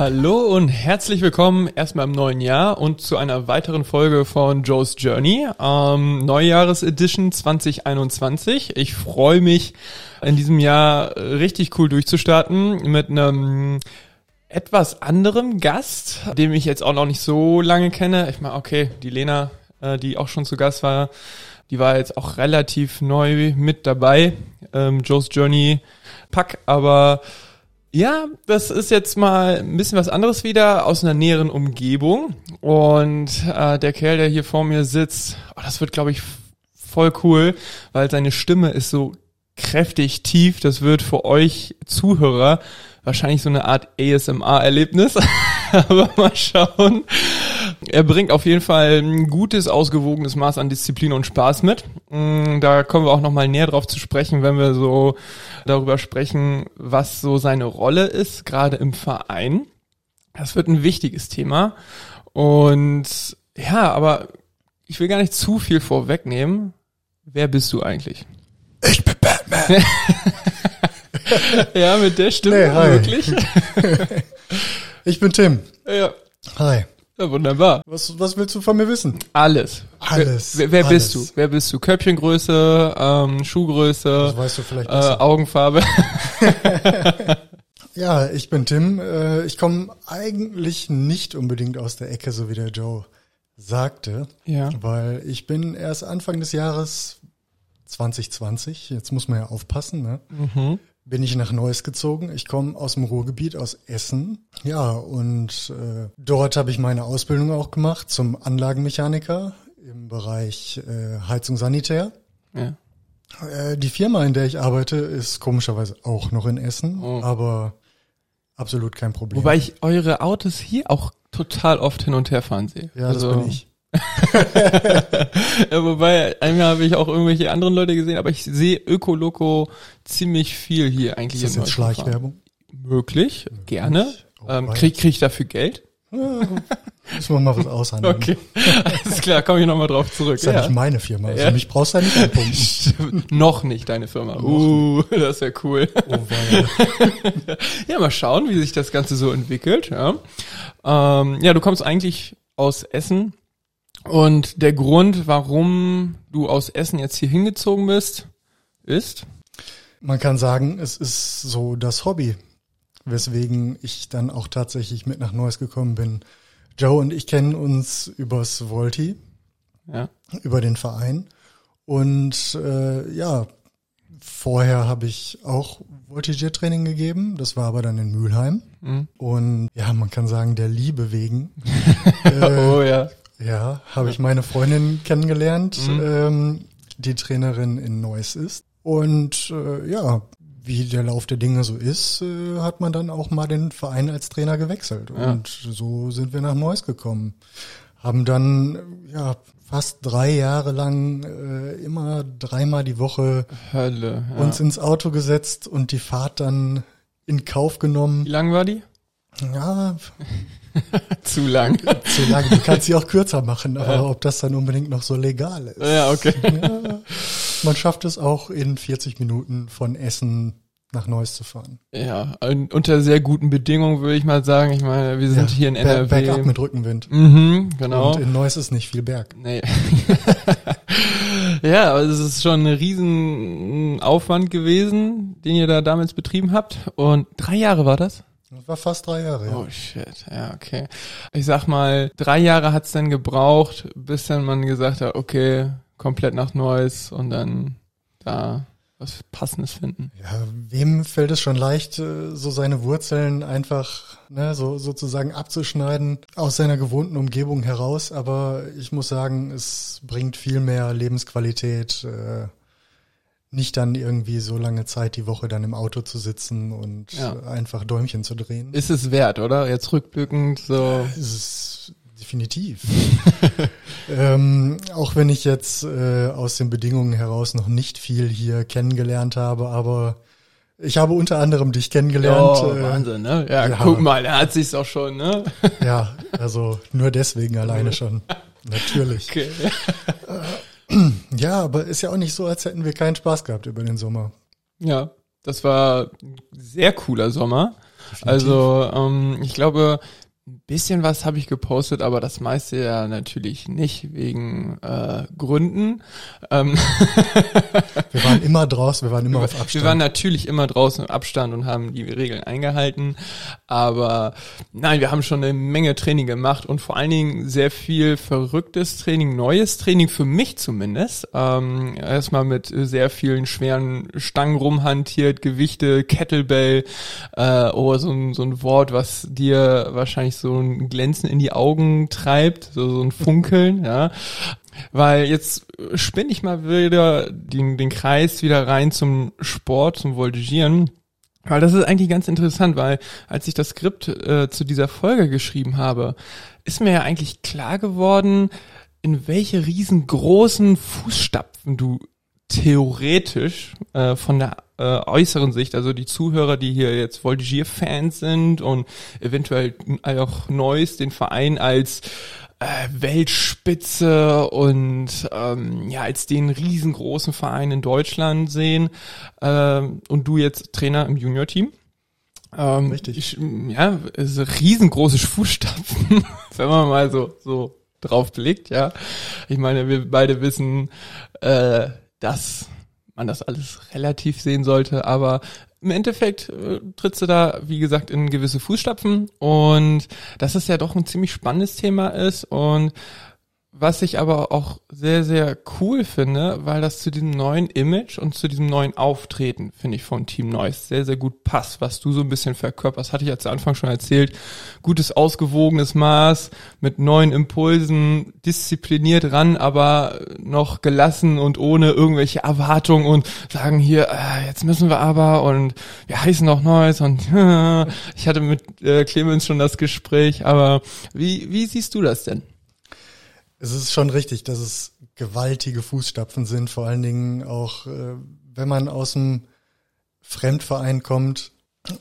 Hallo und herzlich willkommen erstmal im neuen Jahr und zu einer weiteren Folge von Joe's Journey, ähm, Neujahresedition 2021. Ich freue mich, in diesem Jahr richtig cool durchzustarten mit einem etwas anderem Gast, dem ich jetzt auch noch nicht so lange kenne. Ich meine, okay, die Lena, äh, die auch schon zu Gast war, die war jetzt auch relativ neu mit dabei, ähm, Joe's Journey Pack, aber ja, das ist jetzt mal ein bisschen was anderes wieder aus einer näheren Umgebung. Und äh, der Kerl, der hier vor mir sitzt, oh, das wird, glaube ich, voll cool, weil seine Stimme ist so kräftig tief. Das wird für euch Zuhörer wahrscheinlich so eine Art ASMR-Erlebnis. Aber mal schauen. Er bringt auf jeden Fall ein gutes, ausgewogenes Maß an Disziplin und Spaß mit. Mm, da kommen wir auch nochmal näher drauf zu sprechen, wenn wir so darüber sprechen, was so seine Rolle ist, gerade im Verein. Das wird ein wichtiges Thema. Und ja, aber ich will gar nicht zu viel vorwegnehmen. Wer bist du eigentlich? Ich bin Batman. ja, mit der Stimme Nee, hi. wirklich. Ich bin Tim. ja. Hi. ja, wunderbar. Was, was willst du von mir wissen? Alles. Alles, Wer, wer bist du? alles. Wer bist du? Köpfchengröße, ähm, Schuhgröße, weißt du vielleicht äh. Augenfarbe. Ja, ich bin Tim. Äh, Ich komme eigentlich nicht unbedingt aus der Ecke, so wie der Joe sagte. Ja. Weil ich bin erst Anfang des Jahres 2020, jetzt muss man ja aufpassen, ne? Mhm. Bin ich nach Neuss gezogen. Ich komme aus dem Ruhrgebiet, aus Essen. Ja, und äh, dort habe ich meine Ausbildung auch gemacht zum Anlagenmechaniker im Bereich äh, Heizung Sanitär. ja. Äh, die Firma, in der ich arbeite, ist komischerweise auch noch in Essen, Oh. aber absolut kein Problem. Wobei ich eure Autos hier auch total oft hin und her fahren sehe. ja, das Also, bin ich. Ja, wobei, einmal habe ich auch irgendwelche anderen Leute gesehen, aber ich sehe Ökoloco ziemlich viel hier eigentlich. Ist das jetzt Schleichwerbung? Möglich, gerne. Oh, ähm, krieg, krieg ich dafür Geld? Ja, müssen wir mal was aushandeln. Okay, alles klar, komme ich nochmal drauf zurück. Das ist ja, nicht meine Firma. Also Ja. mich brauchst du ja nicht anpumpen. Noch nicht deine Firma. Uh, das wäre cool. Oh, weil, Ja, mal schauen, wie sich das Ganze so entwickelt. Ja, ähm, ja du kommst eigentlich aus Essen. Und der Grund, warum du aus Essen jetzt hier hingezogen bist, ist? man kann sagen, es ist so das Hobby, weswegen ich dann auch tatsächlich mit nach Neuss gekommen bin. Joe und ich kennen uns übers Volti, Ja. über den Verein. Und äh, ja, vorher habe ich auch Voltigiertraining gegeben. Das war aber dann in Mülheim. Mhm. Und ja, man kann sagen, der Liebe wegen. äh, Oh ja. Ja, habe ich meine Freundin kennengelernt, Mhm. ähm, die Trainerin in Neuss ist. Und äh, ja, wie der Lauf der Dinge so ist, äh, hat man dann auch mal den Verein als Trainer gewechselt. Ja. Und so sind wir nach Neuss gekommen. Haben dann ja fast drei Jahre lang äh, immer dreimal die Woche Hölle. Ja. uns ins Auto gesetzt und die Fahrt dann in Kauf Wie genommen. lang war die? Ja, Zu lang. zu lange. Du kannst sie auch kürzer machen, aber ob das dann unbedingt noch so legal ist. ja, okay. Ja, man schafft es auch in 40 Minuten von Essen nach Neuss zu fahren. Ja, un- unter sehr guten Bedingungen würde ich mal sagen. Ich meine, wir sind Ja, hier in NRW. Bergab mit Rückenwind. Mhm, genau. Und in Neuss ist nicht viel Berg. Nee. ja, aber es ist schon ein riesen Aufwand gewesen, den ihr da damals betrieben habt. Und drei Jahre war das? Das war fast drei Jahre, ja. Oh shit, ja, okay. Ich sag mal, drei Jahre hat's dann gebraucht, bis dann man gesagt hat, okay, komplett nach Neues und dann da was Passendes finden. Ja, wem fällt es schon leicht, äh, so seine Wurzeln einfach ne, so sozusagen abzuschneiden aus seiner gewohnten Umgebung heraus? Aber ich muss sagen, es bringt viel mehr Lebensqualität, äh, nicht dann irgendwie so lange Zeit die Woche dann im Auto zu sitzen und Ja. äh, einfach Däumchen zu drehen. Ist es wert, oder? Jetzt rückblickend so. Es ist definitiv. ähm, auch wenn ich jetzt äh, aus den Bedingungen heraus noch nicht viel hier kennengelernt habe, aber ich habe unter anderem dich kennengelernt. oh, äh, Wahnsinn, ne? Ja, ja. guck mal, er hat sich's auch schon, ne? Ja, also nur deswegen alleine schon. Natürlich. Okay. Ja, aber ist ja auch nicht so, als hätten wir keinen Spaß gehabt über den Sommer. Ja, das war ein sehr cooler Sommer. Definitiv. Also ähm, ich glaube, bisschen was habe ich gepostet, aber das meiste ja natürlich nicht wegen äh, Gründen. Ähm wir waren immer draußen, wir waren immer auf Abstand. Wir waren natürlich immer draußen im Abstand und haben die Regeln eingehalten. Aber nein, wir haben schon eine Menge Training gemacht und vor allen Dingen sehr viel verrücktes Training, neues Training für mich zumindest. Ähm, erstmal mit sehr vielen schweren Stangen rumhantiert, Gewichte, Kettlebell, äh, oh, so ein, so ein Wort, was dir wahrscheinlich so ein Glänzen in die Augen treibt, so, so ein Funkeln, ja. Weil jetzt spinne ich mal wieder den, den Kreis wieder rein zum Sport, zum Voltigieren. Weil das ist eigentlich ganz interessant, weil als ich das Skript äh, zu dieser Folge geschrieben habe, ist mir ja eigentlich klar geworden, in welche riesengroßen Fußstapfen du theoretisch äh, von der äh, äußeren Sicht, also die Zuhörer, die hier jetzt Voltigier-Fans sind und eventuell auch Neues den Verein als äh, Weltspitze und ähm, ja als den riesengroßen Verein in Deutschland sehen äh, und du jetzt Trainer im Junior-Team. Ähm, Richtig. Ich, ja, es ist riesengroße Fußstapfen, wenn man mal so so drauf blickt, ja. Ich meine, wir beide wissen, äh, dass man das alles relativ sehen sollte, aber im Endeffekt äh, trittst du da, wie gesagt, in gewisse Fußstapfen. Und dass es ja doch ein ziemlich spannendes Thema ist und was ich aber auch sehr, sehr cool finde, weil das zu diesem neuen Image und zu diesem neuen Auftreten, finde ich, von Team Neues sehr, sehr gut passt, was du so ein bisschen verkörperst. Hatte ich ja zu Anfang schon erzählt. Gutes, ausgewogenes Maß mit neuen Impulsen, diszipliniert ran, aber noch gelassen und ohne irgendwelche Erwartungen und sagen hier, äh, jetzt müssen wir aber und wir heißen noch Neues und äh, ich hatte mit äh, Clemens schon das Gespräch, aber wie, wie siehst du das denn? Es ist schon richtig, dass es gewaltige Fußstapfen sind, vor allen Dingen auch, äh, wenn man aus dem Fremdverein kommt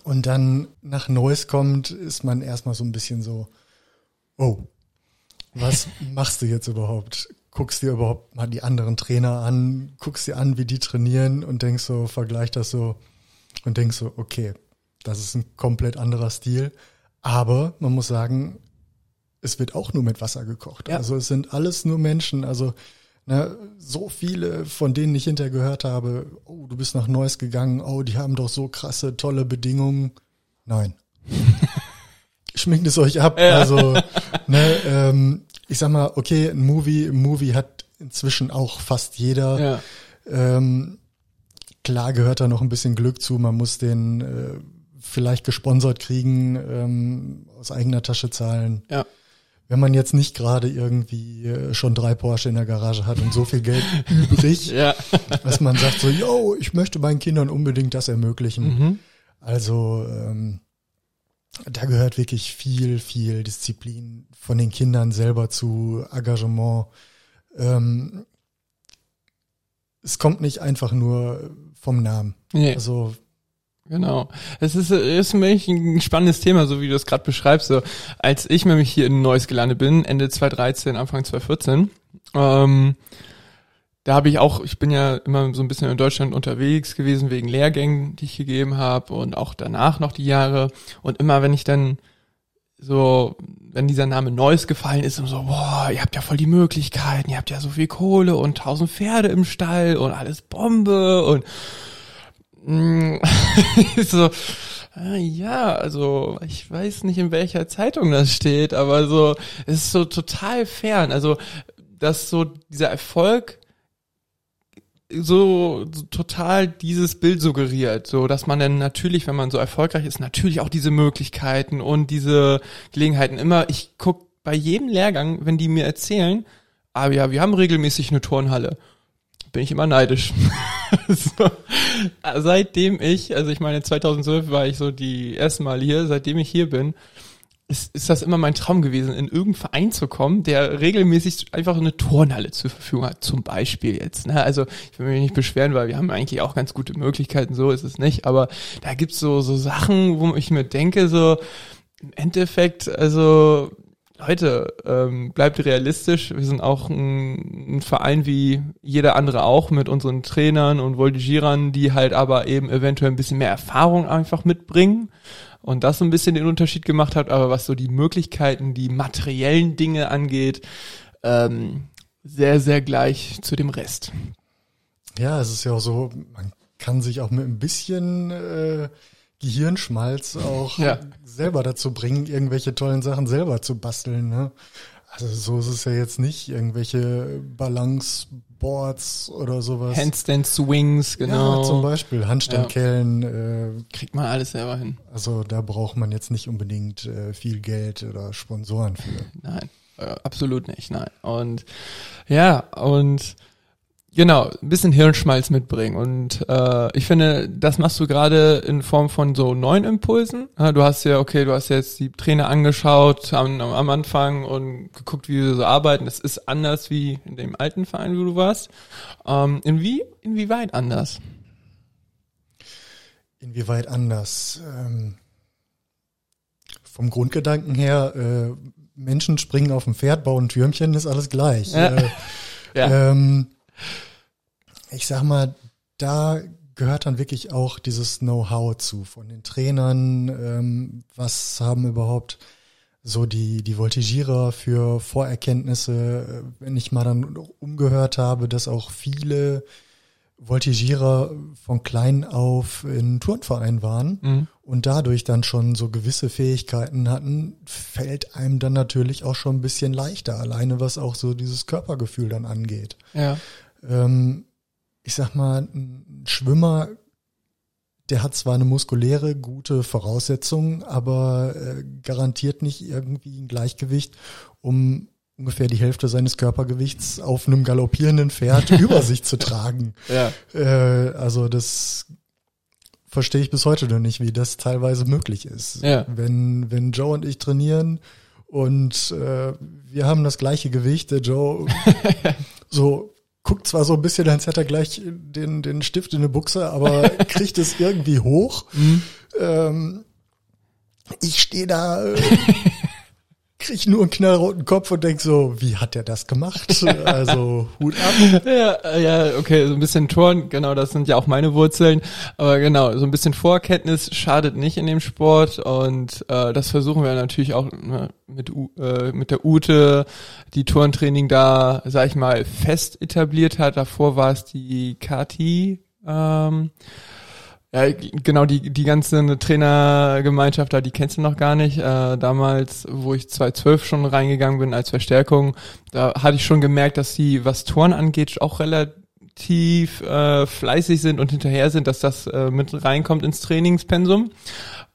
und dann nach Neuss kommt, ist man erstmal so ein bisschen so, oh, was machst du jetzt überhaupt? Guckst dir überhaupt mal die anderen Trainer an, guckst dir an, wie die trainieren und denkst so, vergleich das so und denkst so, okay, das ist ein komplett anderer Stil. Aber man muss sagen, es wird auch nur mit Wasser gekocht. Ja. Also es sind alles nur Menschen. Also ne, so viele, von denen ich hinterher gehört habe, oh, du bist nach Neuss gegangen, oh, die haben doch so krasse, tolle Bedingungen. Nein. Schminkt es euch ab. Ja. Also, ne, ähm, ich sag mal, okay, ein Movie, ein Movie hat inzwischen auch fast jeder. Ja. Ähm, klar gehört da noch ein bisschen Glück zu. Man muss den äh, vielleicht gesponsert kriegen, ähm, aus eigener Tasche zahlen. Ja wenn man jetzt nicht gerade irgendwie äh, schon drei Porsche in der Garage hat und so viel Geld übrig, ja. dass man sagt so, yo, ich möchte meinen Kindern unbedingt das ermöglichen. Mhm. Also ähm, da gehört wirklich viel, viel Disziplin von den Kindern selber zu Engagement. Ähm, es kommt nicht einfach nur vom Namen. Nee. Also Genau. Es ist, ist für mich ein spannendes Thema, so wie du es gerade beschreibst. So, als ich nämlich hier in Neuss gelandet bin, Ende 2013, Anfang 2014, ähm, da habe ich auch, ich bin ja immer so ein bisschen in Deutschland unterwegs gewesen wegen Lehrgängen, die ich gegeben habe und auch danach noch die Jahre. Und immer wenn ich dann so, wenn dieser Name Neuss gefallen ist und so, boah, ihr habt ja voll die Möglichkeiten, ihr habt ja so viel Kohle und tausend Pferde im Stall und alles Bombe und. so, äh, ja, also ich weiß nicht, in welcher Zeitung das steht, aber so, es ist so total fern. Also, dass so dieser Erfolg so, so total dieses Bild suggeriert, so dass man dann natürlich, wenn man so erfolgreich ist, natürlich auch diese Möglichkeiten und diese Gelegenheiten immer, ich guck bei jedem Lehrgang, wenn die mir erzählen, ah ja, wir haben regelmäßig eine Turnhalle bin ich immer neidisch. so, seitdem ich, also ich meine 2012 war ich so die erste Mal hier, seitdem ich hier bin, ist, ist das immer mein Traum gewesen, in irgendeinen Verein zu kommen, der regelmäßig einfach eine Turnhalle zur Verfügung hat, zum Beispiel jetzt. Ne? Also ich will mich nicht beschweren, weil wir haben eigentlich auch ganz gute Möglichkeiten, so ist es nicht, aber da gibt's so, so Sachen, wo ich mir denke, so im Endeffekt, also Leute, ähm, bleibt realistisch. Wir sind auch ein, ein, Verein wie jeder andere auch mit unseren Trainern und Voltigierern, die halt aber eben eventuell ein bisschen mehr Erfahrung einfach mitbringen. und das so ein bisschen den Unterschied gemacht hat, aber was so die Möglichkeiten, die materiellen Dinge angeht, ähm, sehr, sehr gleich zu dem Rest. Ja, es ist ja auch so, man kann sich auch mit ein bisschen äh, Gehirnschmalz auch ja. selber dazu bringen, irgendwelche tollen Sachen selber zu basteln. Ne? Also so ist es ja jetzt nicht, irgendwelche Balanceboards oder sowas. Handstand Swings, genau. Ja, zum Beispiel Handstandkellen. Ja. Äh, Kriegt man alles selber hin. Also da braucht man jetzt nicht unbedingt äh, viel Geld oder Sponsoren für. Nein, äh, absolut nicht, nein. Und ja, und Genau, ein bisschen Hirnschmalz mitbringen. Und äh, ich finde, das machst du gerade in Form von so neuen Impulsen. Ja, du hast ja, okay, du hast jetzt die Trainer angeschaut am, am Anfang und geguckt, wie sie so arbeiten. Das ist anders wie in dem alten Verein, wo du warst. Ähm, inwie, inwieweit anders? Inwieweit anders? Ähm, vom Grundgedanken her, äh, Menschen springen auf dem Pferd, bauen Türmchen, ist alles gleich. Ja. Äh, ja. Ähm, ich sag mal, da gehört dann wirklich auch dieses Know-how zu von den Trainern. Ähm, was haben überhaupt so die, die Voltigierer für Vorerkenntnisse, äh, wenn ich mal dann umgehört habe, dass auch viele Voltigierer von klein auf in Turnverein waren mhm. und dadurch dann schon so gewisse Fähigkeiten hatten, fällt einem dann natürlich auch schon ein bisschen leichter, alleine was auch so dieses Körpergefühl dann angeht. Ja. Ähm, ich sag mal, ein Schwimmer, der hat zwar eine muskuläre gute Voraussetzung, aber äh, garantiert nicht irgendwie ein Gleichgewicht, um ungefähr die Hälfte seines Körpergewichts auf einem galoppierenden Pferd über sich zu tragen. Ja. Äh, also das verstehe ich bis heute noch nicht, wie das teilweise möglich ist. Ja. Wenn, wenn Joe und ich trainieren und äh, wir haben das gleiche Gewicht, der Joe so guckt zwar so ein bisschen, als hätte er gleich den, den Stift in eine Buchse, aber kriegt es irgendwie hoch. Mhm. Ähm, ich stehe da, äh, krieg nur einen knallroten Kopf und denk so, wie hat der das gemacht? Also Hut ab. Ja, ja, okay, so ein bisschen Turn, genau, das sind ja auch meine Wurzeln. Aber genau, so ein bisschen Vorkenntnis schadet nicht in dem Sport und äh, das versuchen wir natürlich auch ne, mit, äh, mit der Ute, die Turntraining da, sag ich mal, fest etabliert hat. Davor war es die Kati. Ähm, ja, genau, die, die ganze Trainergemeinschaft da, die kennst du noch gar nicht. Äh, damals, wo ich 2012 schon reingegangen bin als Verstärkung, da hatte ich schon gemerkt, dass sie, was Touren angeht, auch relativ äh, fleißig sind und hinterher sind, dass das äh, mit reinkommt ins Trainingspensum.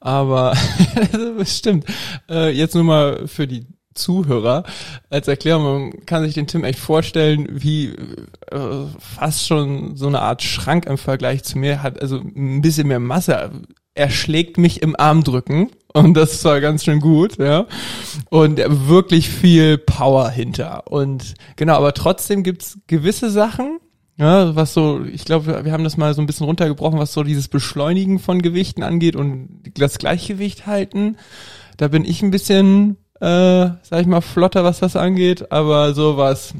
Aber das stimmt. Äh, jetzt nur mal für die Zuhörer als Erklärung. Man kann sich den Tim echt vorstellen, wie äh, fast schon so eine Art Schrank im Vergleich zu mir hat, also ein bisschen mehr Masse. Er schlägt mich im Armdrücken und das war ganz schön gut, ja. Und wirklich viel Power hinter. Und genau, aber trotzdem gibt's gewisse Sachen, ja, was so, ich glaube, wir haben das mal so ein bisschen runtergebrochen, was so dieses Beschleunigen von Gewichten angeht und das Gleichgewicht halten. Da bin ich ein bisschen äh, sag ich mal, flotter, was das angeht, aber so was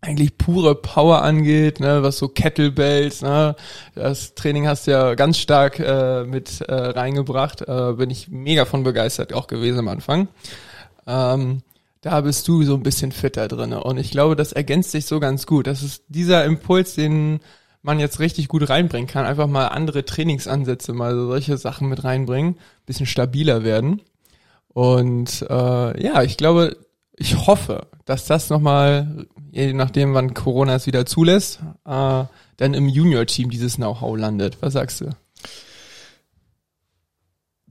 eigentlich pure Power angeht, ne, was so Kettlebells, ne, das Training hast du ja ganz stark äh, mit äh, reingebracht, äh, bin ich mega von begeistert auch gewesen am Anfang. Ähm, da bist du so ein bisschen fitter drinne und ich glaube, das ergänzt sich so ganz gut. Das ist dieser Impuls, den man jetzt richtig gut reinbringen kann, einfach mal andere Trainingsansätze, mal so solche Sachen mit reinbringen, bisschen stabiler werden. Und äh, ja, ich glaube, ich hoffe, dass das nochmal, je nachdem, wann Corona es wieder zulässt, äh, dann im Junior-Team dieses Know-how landet. Was sagst du?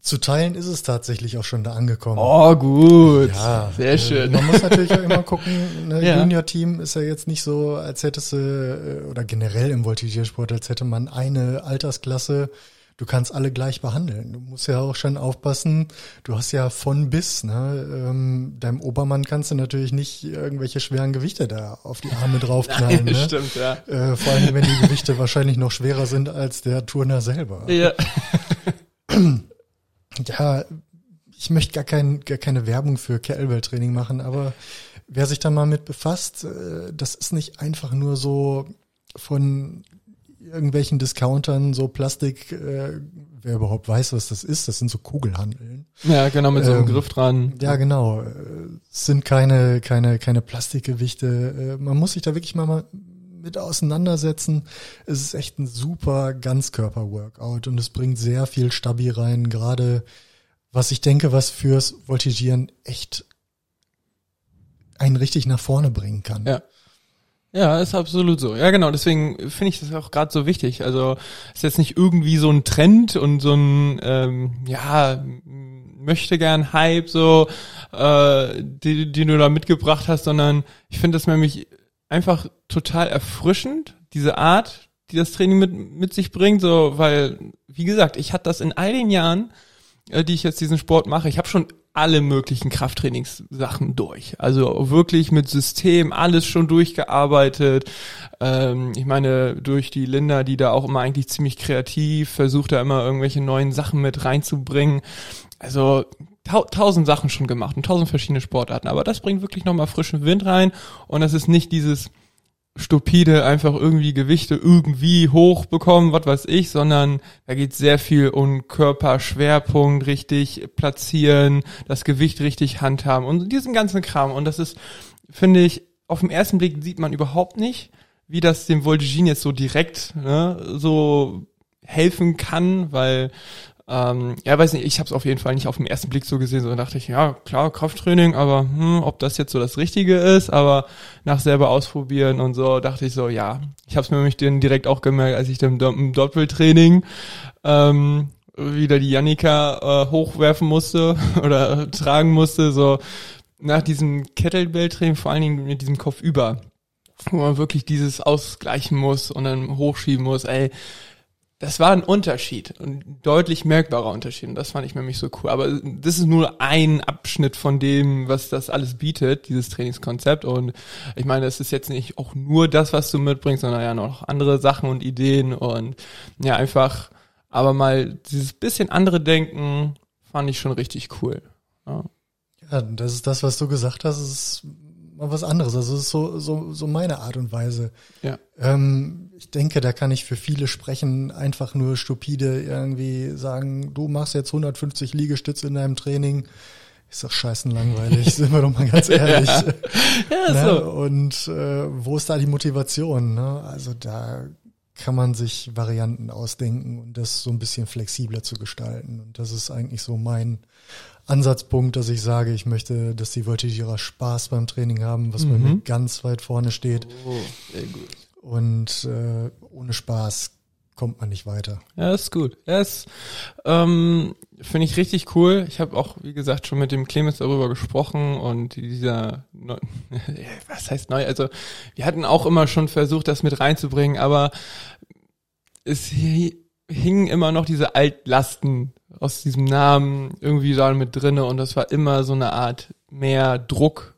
Zu Teilen ist es tatsächlich auch schon da angekommen. Oh, gut. Ja, sehr äh, schön. Man muss natürlich auch immer gucken, ne, ja. Junior-Team ist ja jetzt nicht so, als hättest du, äh, oder generell im Voltigiersport, als hätte man eine Altersklasse, du kannst alle gleich behandeln. Du musst ja auch schon aufpassen, du hast ja von bis, ne? Ähm, deinem Obermann kannst du natürlich nicht irgendwelche schweren Gewichte da auf die Arme draufknallen. Nein, ne? Stimmt, ja. Äh, vor allem, wenn die Gewichte wahrscheinlich noch schwerer sind als der Turner selber. Ja. ja, ich möchte gar, kein, gar keine Werbung für Kettlebell-Training machen, aber wer sich da mal mit befasst, äh, das ist nicht einfach nur so von irgendwelchen Discountern so Plastik äh, wer überhaupt weiß, was das ist, das sind so Kugelhandeln. Ja, genau, mit so einem Ähm, Griff dran. Ja, genau. Äh, Es sind keine, keine, keine Plastikgewichte. Äh, Man muss sich da wirklich mal, mal mit auseinandersetzen. Es ist echt ein super Ganzkörper-Workout und es bringt sehr viel Stabi rein, gerade was ich denke, was fürs Voltigieren echt einen richtig nach vorne bringen kann. Ja. Ja, ist absolut so. Ja, genau. Deswegen finde ich das auch gerade so wichtig. Also ist jetzt nicht irgendwie so ein Trend und so ein ähm, ja möchte gern Hype so, äh, die, die du da mitgebracht hast, sondern ich finde das nämlich einfach total erfrischend diese Art, die das Training mit mit sich bringt. So, weil wie gesagt, ich hatte das in all den Jahren, die ich jetzt diesen Sport mache. Ich habe schon alle möglichen Krafttrainingssachen durch. Also wirklich mit System alles schon durchgearbeitet. Ähm, ich meine, durch die Linda, die da auch immer eigentlich ziemlich kreativ versucht, da immer irgendwelche neuen Sachen mit reinzubringen. Also tau tausend Sachen schon gemacht und tausend verschiedene Sportarten. Aber das bringt wirklich nochmal frischen Wind rein und das ist nicht dieses stupide einfach irgendwie Gewichte irgendwie hochbekommen, was weiß ich, sondern da geht sehr viel um Körperschwerpunkt richtig platzieren, das Gewicht richtig handhaben und diesen ganzen Kram. Und das ist, finde ich, auf den ersten Blick sieht man überhaupt nicht, wie das dem Voltigin jetzt so direkt ne, so helfen kann, weil ähm, ja, weiß nicht, ich habe es auf jeden Fall nicht auf den ersten Blick so gesehen, sondern dachte ich, ja, klar, Krafttraining, aber hm, ob das jetzt so das Richtige ist, aber nach selber ausprobieren und so, dachte ich so, ja, ich habe es mir nämlich direkt auch gemerkt, als ich dann im, Doppeltraining ähm, wieder die Jannika äh, hochwerfen musste oder tragen musste, so nach diesem Kettlebell-Training, vor allen Dingen mit diesem Kopf über, wo man wirklich dieses ausgleichen muss und dann hochschieben muss, ey, das war ein Unterschied, ein deutlich merkbarer Unterschied und das fand ich nämlich so cool. Aber das ist nur ein Abschnitt von dem, was das alles bietet, dieses Trainingskonzept und ich meine, es ist jetzt nicht auch nur das, was du mitbringst, sondern ja noch andere Sachen und Ideen und ja, einfach, aber mal dieses bisschen andere Denken fand ich schon richtig cool. Ja. Ja, das ist das, was du gesagt hast, ist mal was anderes. Also es ist so, so, so meine Art und Weise. Ja. Ähm, ich denke, da kann ich für viele sprechen, einfach nur stupide irgendwie sagen, du machst jetzt 150 Liegestütze in deinem Training. Ist doch scheißen langweilig, sind wir doch mal ganz ehrlich. Ja, ne? so. Und äh, wo ist da die Motivation? Ne? Also da kann man sich Varianten ausdenken und das so ein bisschen flexibler zu gestalten. Und das ist eigentlich so mein Ansatzpunkt, dass ich sage, ich möchte, dass die Voltigierer Spaß beim Training haben, was bei Mhm. mir ganz weit vorne steht. Oh, sehr gut. Und äh, ohne Spaß kommt man nicht weiter. Ja, ist gut. Ja, ist, ähm, finde ich richtig cool. Ich habe auch, wie gesagt, schon mit dem Clemens darüber gesprochen und dieser, neu, was heißt neu? Also wir hatten auch immer schon versucht, das mit reinzubringen, aber es hi- hingen immer noch diese Altlasten aus diesem Namen irgendwie da mit drinne und das war immer so eine Art mehr Druck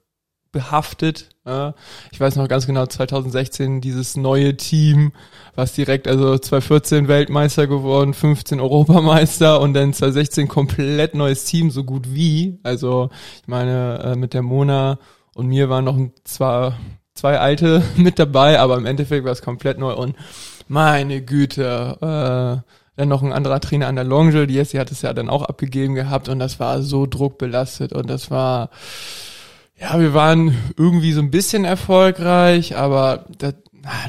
behaftet. Ja. Ich weiß noch ganz genau, 2016 dieses neue Team, was direkt, also 2014 Weltmeister geworden, 15 Europameister und dann 2016 komplett neues Team, so gut wie. Also ich meine, äh, mit der Mona und mir waren noch zwar zwei alte mit dabei, aber im Endeffekt war es komplett neu und meine Güte, äh, dann noch ein anderer Trainer an der Longe, die Jessie hat es ja dann auch abgegeben gehabt und das war so druckbelastet und das war, ja, wir waren irgendwie so ein bisschen erfolgreich, aber das,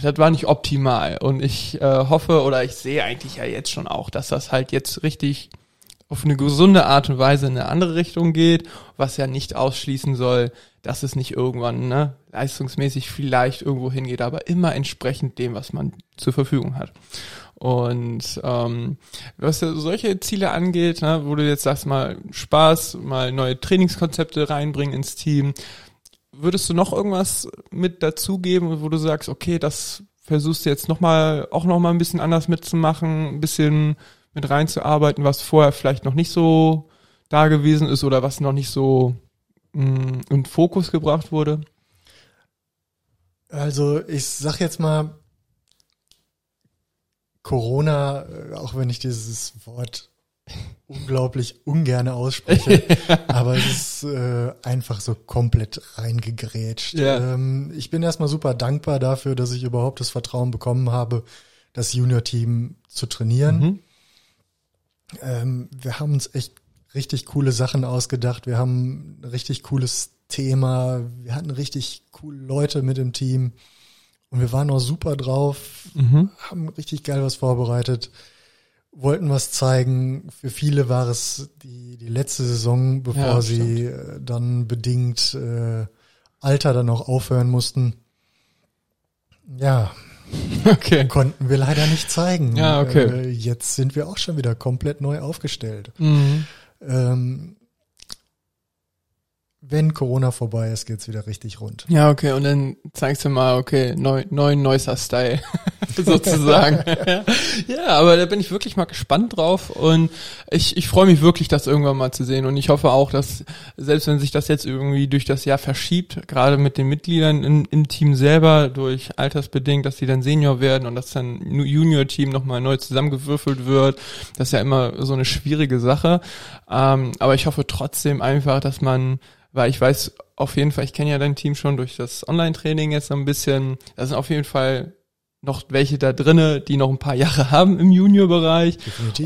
das war nicht optimal. Und ich äh, hoffe oder ich sehe eigentlich ja jetzt schon auch, dass das halt jetzt richtig auf eine gesunde Art und Weise in eine andere Richtung geht, was ja nicht ausschließen soll, dass es nicht irgendwann ne, leistungsmäßig vielleicht irgendwo hingeht, aber immer entsprechend dem, was man zur Verfügung hat. Und ähm, was solche Ziele angeht, ne, wo du jetzt sagst, mal Spaß, mal neue Trainingskonzepte reinbringen ins Team, würdest du noch irgendwas mit dazugeben, wo du sagst, okay, das versuchst du jetzt noch auch noch mal ein bisschen anders mitzumachen, ein bisschen mit reinzuarbeiten, was vorher vielleicht noch nicht so da gewesen ist oder was noch nicht so mh, in Fokus gebracht wurde? Also ich sag jetzt mal, Corona, äh, auch wenn ich dieses Wort unglaublich ungern ausspreche, aber es ist äh, einfach so komplett reingegrätscht. Ja. Ähm, ich bin erstmal super dankbar dafür, dass ich überhaupt das Vertrauen bekommen habe, das Junior-Team zu trainieren. Mhm. Ähm, wir haben uns echt richtig coole Sachen ausgedacht. Wir haben ein richtig cooles Thema. Wir hatten richtig coole Leute mit im Team. Und wir waren auch super drauf, mhm. haben richtig geil was vorbereitet, wollten was zeigen. Für viele war es die, die letzte Saison, bevor ja, sie äh, dann bedingt äh, Alter dann auch aufhören mussten. Ja, okay. konnten wir leider nicht zeigen. Ja, okay. Äh, jetzt sind wir auch schon wieder komplett neu aufgestellt. Mhm. Ähm, wenn Corona vorbei ist, geht's wieder richtig rund. Ja, okay, und dann zeigst du mal, okay, neu, neuen Neusser Style, sozusagen. ja, aber da bin ich wirklich mal gespannt drauf und ich, ich freue mich wirklich, das irgendwann mal zu sehen und ich hoffe auch, dass selbst wenn sich das jetzt irgendwie durch das Jahr verschiebt, gerade mit den Mitgliedern im, im Team selber, durch altersbedingt, dass die dann Senior werden und dass dann Junior-Team nochmal neu zusammengewürfelt wird, das ist ja immer so eine schwierige Sache, ähm, aber ich hoffe trotzdem einfach, dass man weil ich weiß auf jeden Fall, ich kenne ja dein Team schon durch das Online-Training jetzt so ein bisschen, da sind auf jeden Fall noch welche da drinne, die noch ein paar Jahre haben im Junior-Bereich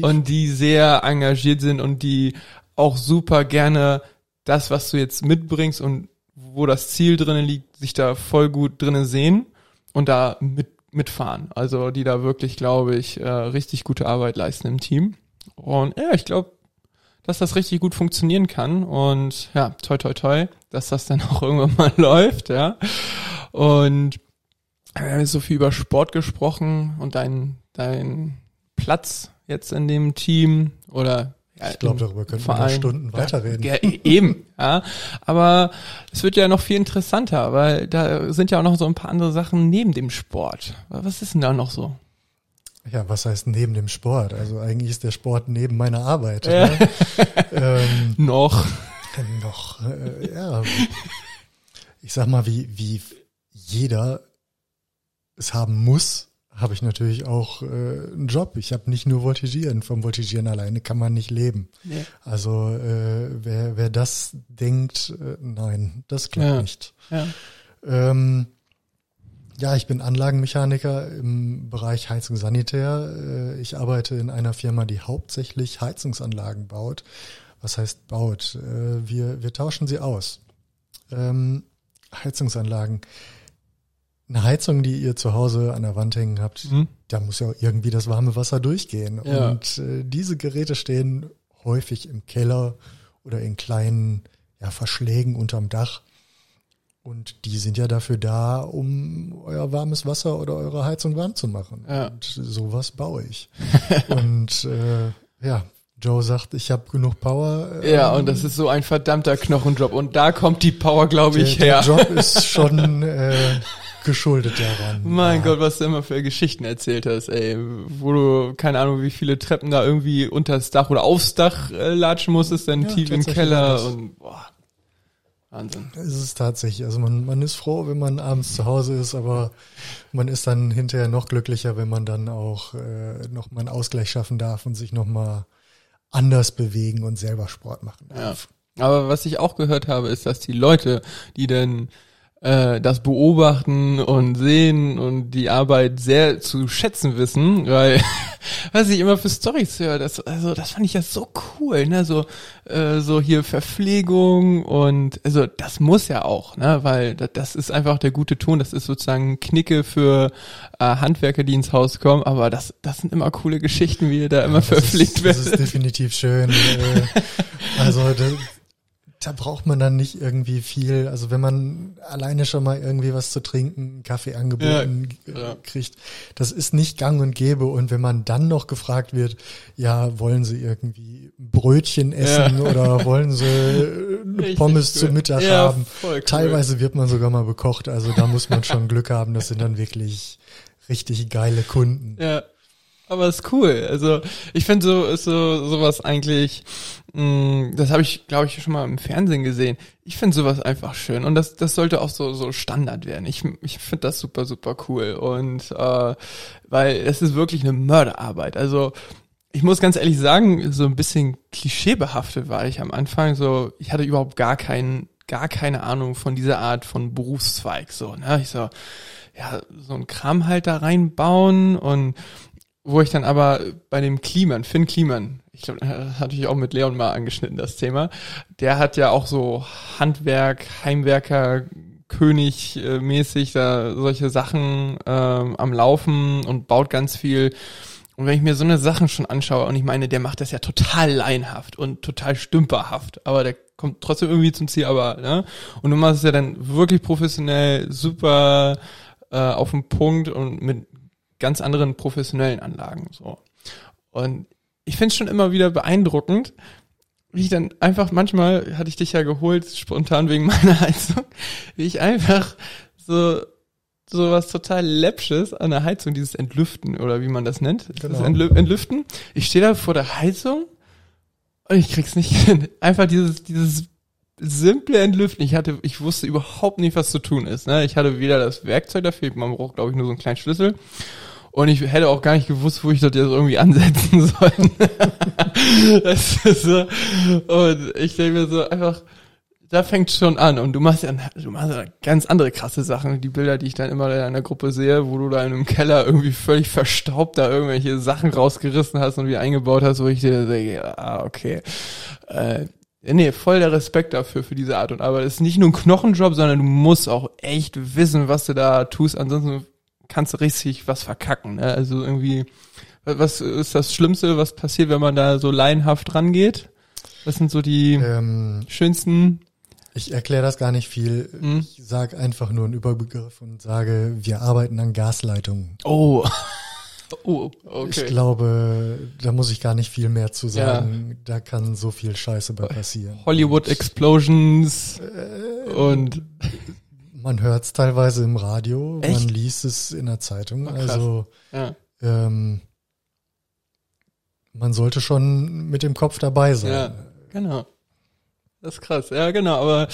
und die sehr engagiert sind und die auch super gerne das, was du jetzt mitbringst und wo das Ziel drinnen liegt, sich da voll gut drinnen sehen und da mit, mitfahren. Also die da wirklich, glaube ich, äh, richtig gute Arbeit leisten im Team. Und ja, ich glaube, dass das richtig gut funktionieren kann und ja, toi toi toi, dass das dann auch irgendwann mal läuft, ja. Und wir haben jetzt so viel über Sport gesprochen und dein, dein Platz jetzt in dem Team oder ja, ich glaube, darüber können wir Stunden weiterreden. Ja, e-, eben, ja. Aber es wird ja noch viel interessanter, weil da sind ja auch noch so ein paar andere Sachen neben dem Sport. Was ist denn da noch so? Ja, was heißt neben dem Sport? Also eigentlich ist der Sport neben meiner Arbeit. Ja. Ne? ähm, noch. Noch, äh, ja. Ich sag mal, wie, wie jeder es haben muss, habe ich natürlich auch äh, einen Job. Ich habe nicht nur Voltigieren. Vom Voltigieren alleine kann man nicht leben. Nee. Also äh, wer, wer das denkt, äh, nein, das klappt ja. nicht. Ja. Ähm, ja, ich bin Anlagenmechaniker im Bereich Heizung Sanitär. Äh, ich arbeite in einer Firma, die hauptsächlich Heizungsanlagen baut. Was heißt baut? Äh, wir, wir tauschen sie aus. Ähm, Heizungsanlagen. Eine Heizung, die ihr zu Hause an der Wand hängen habt, mhm. da muss ja irgendwie das warme Wasser durchgehen. Ja. Und äh, diese Geräte stehen häufig im Keller oder in kleinen ja, Verschlägen unterm Dach. Und die sind ja dafür da, um euer warmes Wasser oder eure Heizung warm zu machen. Ja. Und sowas baue ich. und äh, ja, Joe sagt, ich habe genug Power. Ähm, ja, und das ist so ein verdammter Knochenjob. Und da kommt die Power, glaube ich, her. Der Job ist schon äh, geschuldet daran. Mein ja. Gott, was du immer für Geschichten erzählt hast, ey. Wo du, keine Ahnung, wie viele Treppen da irgendwie unter das Dach oder aufs Dach äh, latschen musstest, dann ja, tief im Keller und boah. Wahnsinn. Es ist tatsächlich, also man, man ist froh, wenn man abends zu Hause ist, aber man ist dann hinterher noch glücklicher, wenn man dann auch äh, noch mal einen Ausgleich schaffen darf und sich noch mal anders bewegen und selber Sport machen darf. Ja. Aber was ich auch gehört habe, ist, dass die Leute, die denn äh, das beobachten und sehen und die Arbeit sehr zu schätzen wissen, weil was ich immer für Storys höre, das also das fand ich ja so cool, ne, so äh, so hier Verpflegung und also das muss ja auch, ne, weil das, das ist einfach der gute Ton, das ist sozusagen Knicke für äh, Handwerker, die ins Haus kommen, aber das das sind immer coole Geschichten, wie ihr da immer ja, verpflegt werdet. Das ist definitiv schön. Äh, also da braucht man dann nicht irgendwie viel. Also wenn man alleine schon mal irgendwie was zu trinken, Kaffee angeboten ja, ja. kriegt, das ist nicht gang und gäbe. Und wenn man dann noch gefragt wird, ja, wollen Sie irgendwie Brötchen essen ja. oder wollen Sie Richtig Pommes cool. zu Mittag haben? Cool. Teilweise wird man sogar mal bekocht. Also da muss man schon Glück haben. Das sind dann wirklich richtig geile Kunden. Ja. Aber ist cool. Also ich finde so ist so sowas eigentlich, mh, mm, das habe ich glaube ich schon mal im Fernsehen gesehen. Ich finde sowas einfach schön und das das sollte auch so so Standard werden. Ich ich finde das super super cool und äh, weil es ist wirklich eine Mörderarbeit. Also ich muss ganz ehrlich sagen, so ein bisschen klischeebehaftet war ich am Anfang. So ich hatte überhaupt gar keinen gar keine Ahnung von dieser Art von Berufszweig. So ne, ich so ja so ein Kram halt da reinbauen und wo ich dann aber bei dem Kliman, Finn Kliman, ich glaube, hatte ich auch mit Leon mal angeschnitten, das Thema, der hat ja auch so Handwerk, Heimwerker, König äh, mäßig da solche Sachen ähm, am Laufen und baut ganz viel. Und wenn ich mir so eine Sachen schon anschaue, und ich meine, der macht das ja total laienhaft und total stümperhaft, aber der kommt trotzdem irgendwie zum Ziel, aber, ne? Und du machst es ja dann wirklich professionell, super äh, auf den Punkt und mit ganz anderen professionellen Anlagen. so. Und ich finde es schon immer wieder beeindruckend, wie ich dann einfach manchmal hatte ich dich ja geholt spontan wegen meiner Heizung, wie ich einfach so so was total läppsches an der Heizung, dieses Entlüften oder wie man das nennt, genau. das Entlü Entlüften. Ich stehe da vor der Heizung und ich krieg's nicht hin. Einfach dieses dieses simple Entlüften. Ich hatte, ich wusste überhaupt nicht, was zu tun ist. Ne? Ich hatte weder das Werkzeug dafür, man braucht glaube ich nur so einen kleinen Schlüssel und ich hätte auch gar nicht gewusst, wo ich das jetzt irgendwie ansetzen soll. so, und ich denke mir so einfach, da fängt schon an und du machst ja, du machst ja ganz andere krasse Sachen. Die Bilder, die ich dann immer in einer Gruppe sehe, wo du da in einem Keller irgendwie völlig verstaubt da irgendwelche Sachen rausgerissen hast und wie eingebaut hast, wo ich dir denke, ah, okay. Äh, nee, voll der Respekt dafür, für diese Art und Arbeit. Es ist nicht nur ein Knochenjob, sondern du musst auch echt wissen, was du da tust. Ansonsten kannst du richtig was verkacken. Ne? Also irgendwie, was ist das Schlimmste, was passiert, wenn man da so laienhaft rangeht? Was sind so die ähm, schönsten? Ich erkläre das gar nicht viel. Hm? Ich sage einfach nur einen Überbegriff und sage, wir arbeiten an Gasleitungen. Oh. Oh, okay. Ich glaube, da muss ich gar nicht viel mehr zu sagen. Ja. Da kann so viel Scheiße bei passieren. Hollywood Explosions äh, und man hört es teilweise im Radio, Echt? man liest es in der Zeitung. Oh, also ja. ähm, man sollte schon mit dem Kopf dabei sein. Ja, genau. Das ist krass, ja genau, aber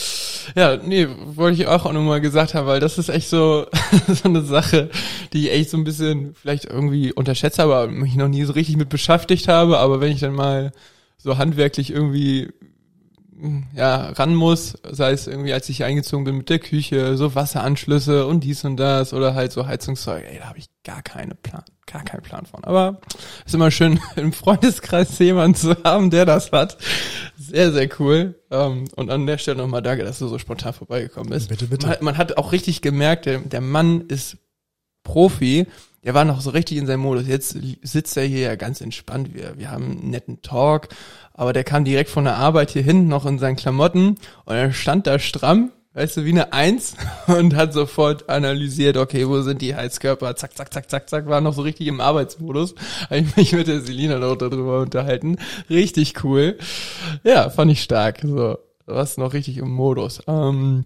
ja, nee, wollte ich auch, auch nochmal gesagt haben, weil das ist echt so, so eine Sache, die ich echt so ein bisschen vielleicht irgendwie unterschätze, aber mich noch nie so richtig mit beschäftigt habe, aber wenn ich dann mal so handwerklich irgendwie ja, ran muss, sei es irgendwie, als ich eingezogen bin mit der Küche, so Wasseranschlüsse und dies und das oder halt so Heizungszeug, ey, da habe ich gar keine Plan, gar keinen Plan von. Aber ist immer schön, im Freundeskreis jemanden zu haben, der das hat. Sehr, sehr cool. Ähm, und an der Stelle nochmal danke, dass du so spontan vorbeigekommen bist. Bitte, bitte. Man, man hat auch richtig gemerkt, der, der Mann ist Profi, der war noch so richtig in seinem Modus. Jetzt sitzt er hier ja ganz entspannt. Wir, wir haben einen netten Talk, aber der kam direkt von der Arbeit hier hin, noch in seinen Klamotten und er stand da stramm, weißt du, wie eine Eins und hat sofort analysiert, okay, wo sind die Heizkörper, zack, zack, zack, zack, zack, war noch so richtig im Arbeitsmodus. Habe ich mich mit der Selina noch darüber unterhalten. Richtig cool. Ja, fand ich stark. So, was noch richtig im Modus. Ähm,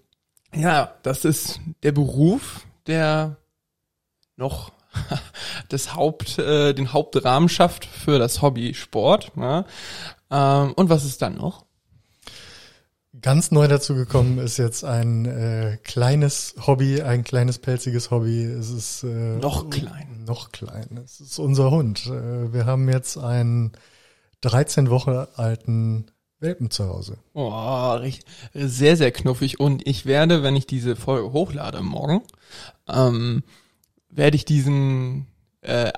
ja, das ist der Beruf, der noch das Haupt, äh, den Hauptrahmen schafft für das Hobby Sport. Ja. Ähm, und was ist dann noch? Ganz neu dazu gekommen ist jetzt ein äh, kleines Hobby, ein kleines pelziges Hobby. Es ist äh, noch klein. Noch klein. Es ist unser Hund. Äh, wir haben jetzt einen 13 Wochen alten Welpen zu Hause. Oh, sehr, sehr knuffig. Und ich werde, wenn ich diese Folge hochlade morgen, ähm, werde ich diesen äh,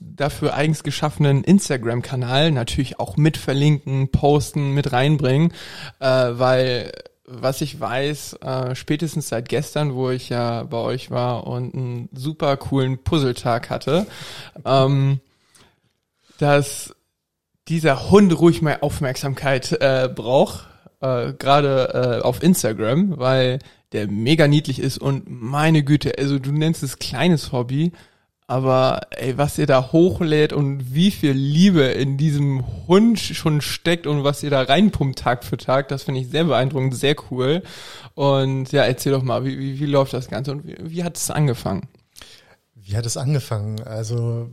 dafür eigens geschaffenen Instagram-Kanal natürlich auch mit verlinken, posten, mit reinbringen, äh, weil was ich weiß, äh, spätestens seit gestern, wo ich ja bei euch war und einen super coolen Puzzletag hatte, ähm, dass dieser Hund ruhig mal Aufmerksamkeit äh, braucht, äh, gerade äh, auf Instagram, weil der mega niedlich ist und meine Güte, also du nennst es kleines Hobby, aber ey, was ihr da hochlädt und wie viel Liebe in diesem Hund schon steckt und was ihr da reinpumpt Tag für Tag, das finde ich sehr beeindruckend, sehr cool. Und ja, erzähl doch mal, wie, wie, wie läuft das Ganze und wie, wie hat es angefangen? Wie hat es angefangen? Also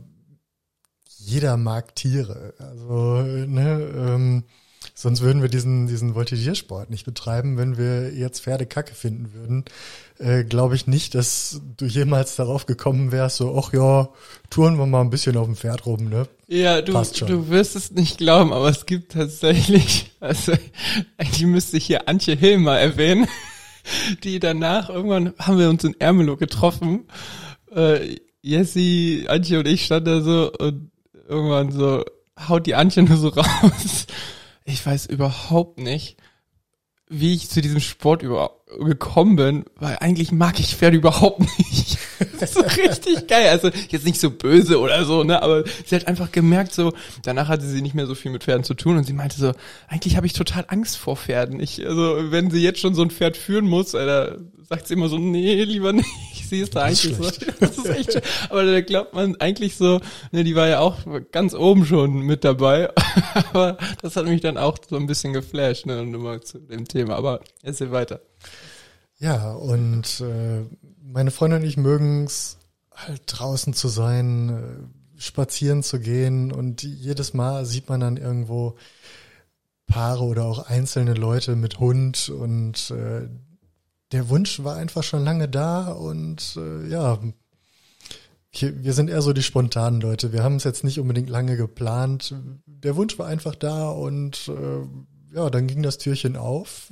jeder mag Tiere. Also, ne, ähm, Sonst würden wir diesen, diesen Voltigiersport nicht betreiben. Wenn wir jetzt Pferde kacke finden würden, äh, glaube ich nicht, dass du jemals darauf gekommen wärst, so, ach ja, touren wir mal ein bisschen auf dem Pferd rum, ne? Ja, du, du wirst es nicht glauben, aber es gibt tatsächlich, also eigentlich müsste ich hier Antje Hill mal erwähnen, die danach, irgendwann haben wir uns in Ermelo getroffen, äh, Jessie, Antje und ich standen da so und irgendwann so, haut die Antje nur so raus. Ich weiß überhaupt nicht, wie ich zu diesem Sport über gekommen bin, weil eigentlich mag ich Pferde überhaupt nicht. Das ist so richtig geil. Also jetzt nicht so böse oder so, ne, aber sie hat einfach gemerkt so, danach hatte sie nicht mehr so viel mit Pferden zu tun und sie meinte so, eigentlich habe ich total Angst vor Pferden. Ich, also wenn sie jetzt schon so ein Pferd führen muss, Alter, sagt sie immer so, nee, lieber nicht. Sie ist da eigentlich so. Das ist echt schön. Aber da glaubt man eigentlich so, ne, die war ja auch ganz oben schon mit dabei. Aber das hat mich dann auch so ein bisschen geflasht, ne, immer zu dem Thema. Aber erzähl weiter. Ja, und äh, meine Freundin und ich mögen es halt draußen zu sein, äh, spazieren zu gehen und jedes Mal sieht man dann irgendwo Paare oder auch einzelne Leute mit Hund und äh, der Wunsch war einfach schon lange da und äh, ja, wir sind eher so die spontanen Leute. Wir haben es jetzt nicht unbedingt lange geplant. Der Wunsch war einfach da und äh, ja, dann ging das Türchen auf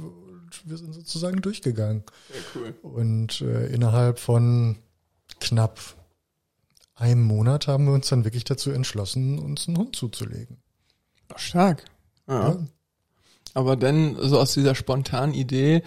wir sind sozusagen durchgegangen. Sehr cool. Und äh, innerhalb von knapp einem Monat haben wir uns dann wirklich dazu entschlossen, uns einen Hund zuzulegen. Ach, stark. Ja. ja. Aber dann so aus dieser spontanen Idee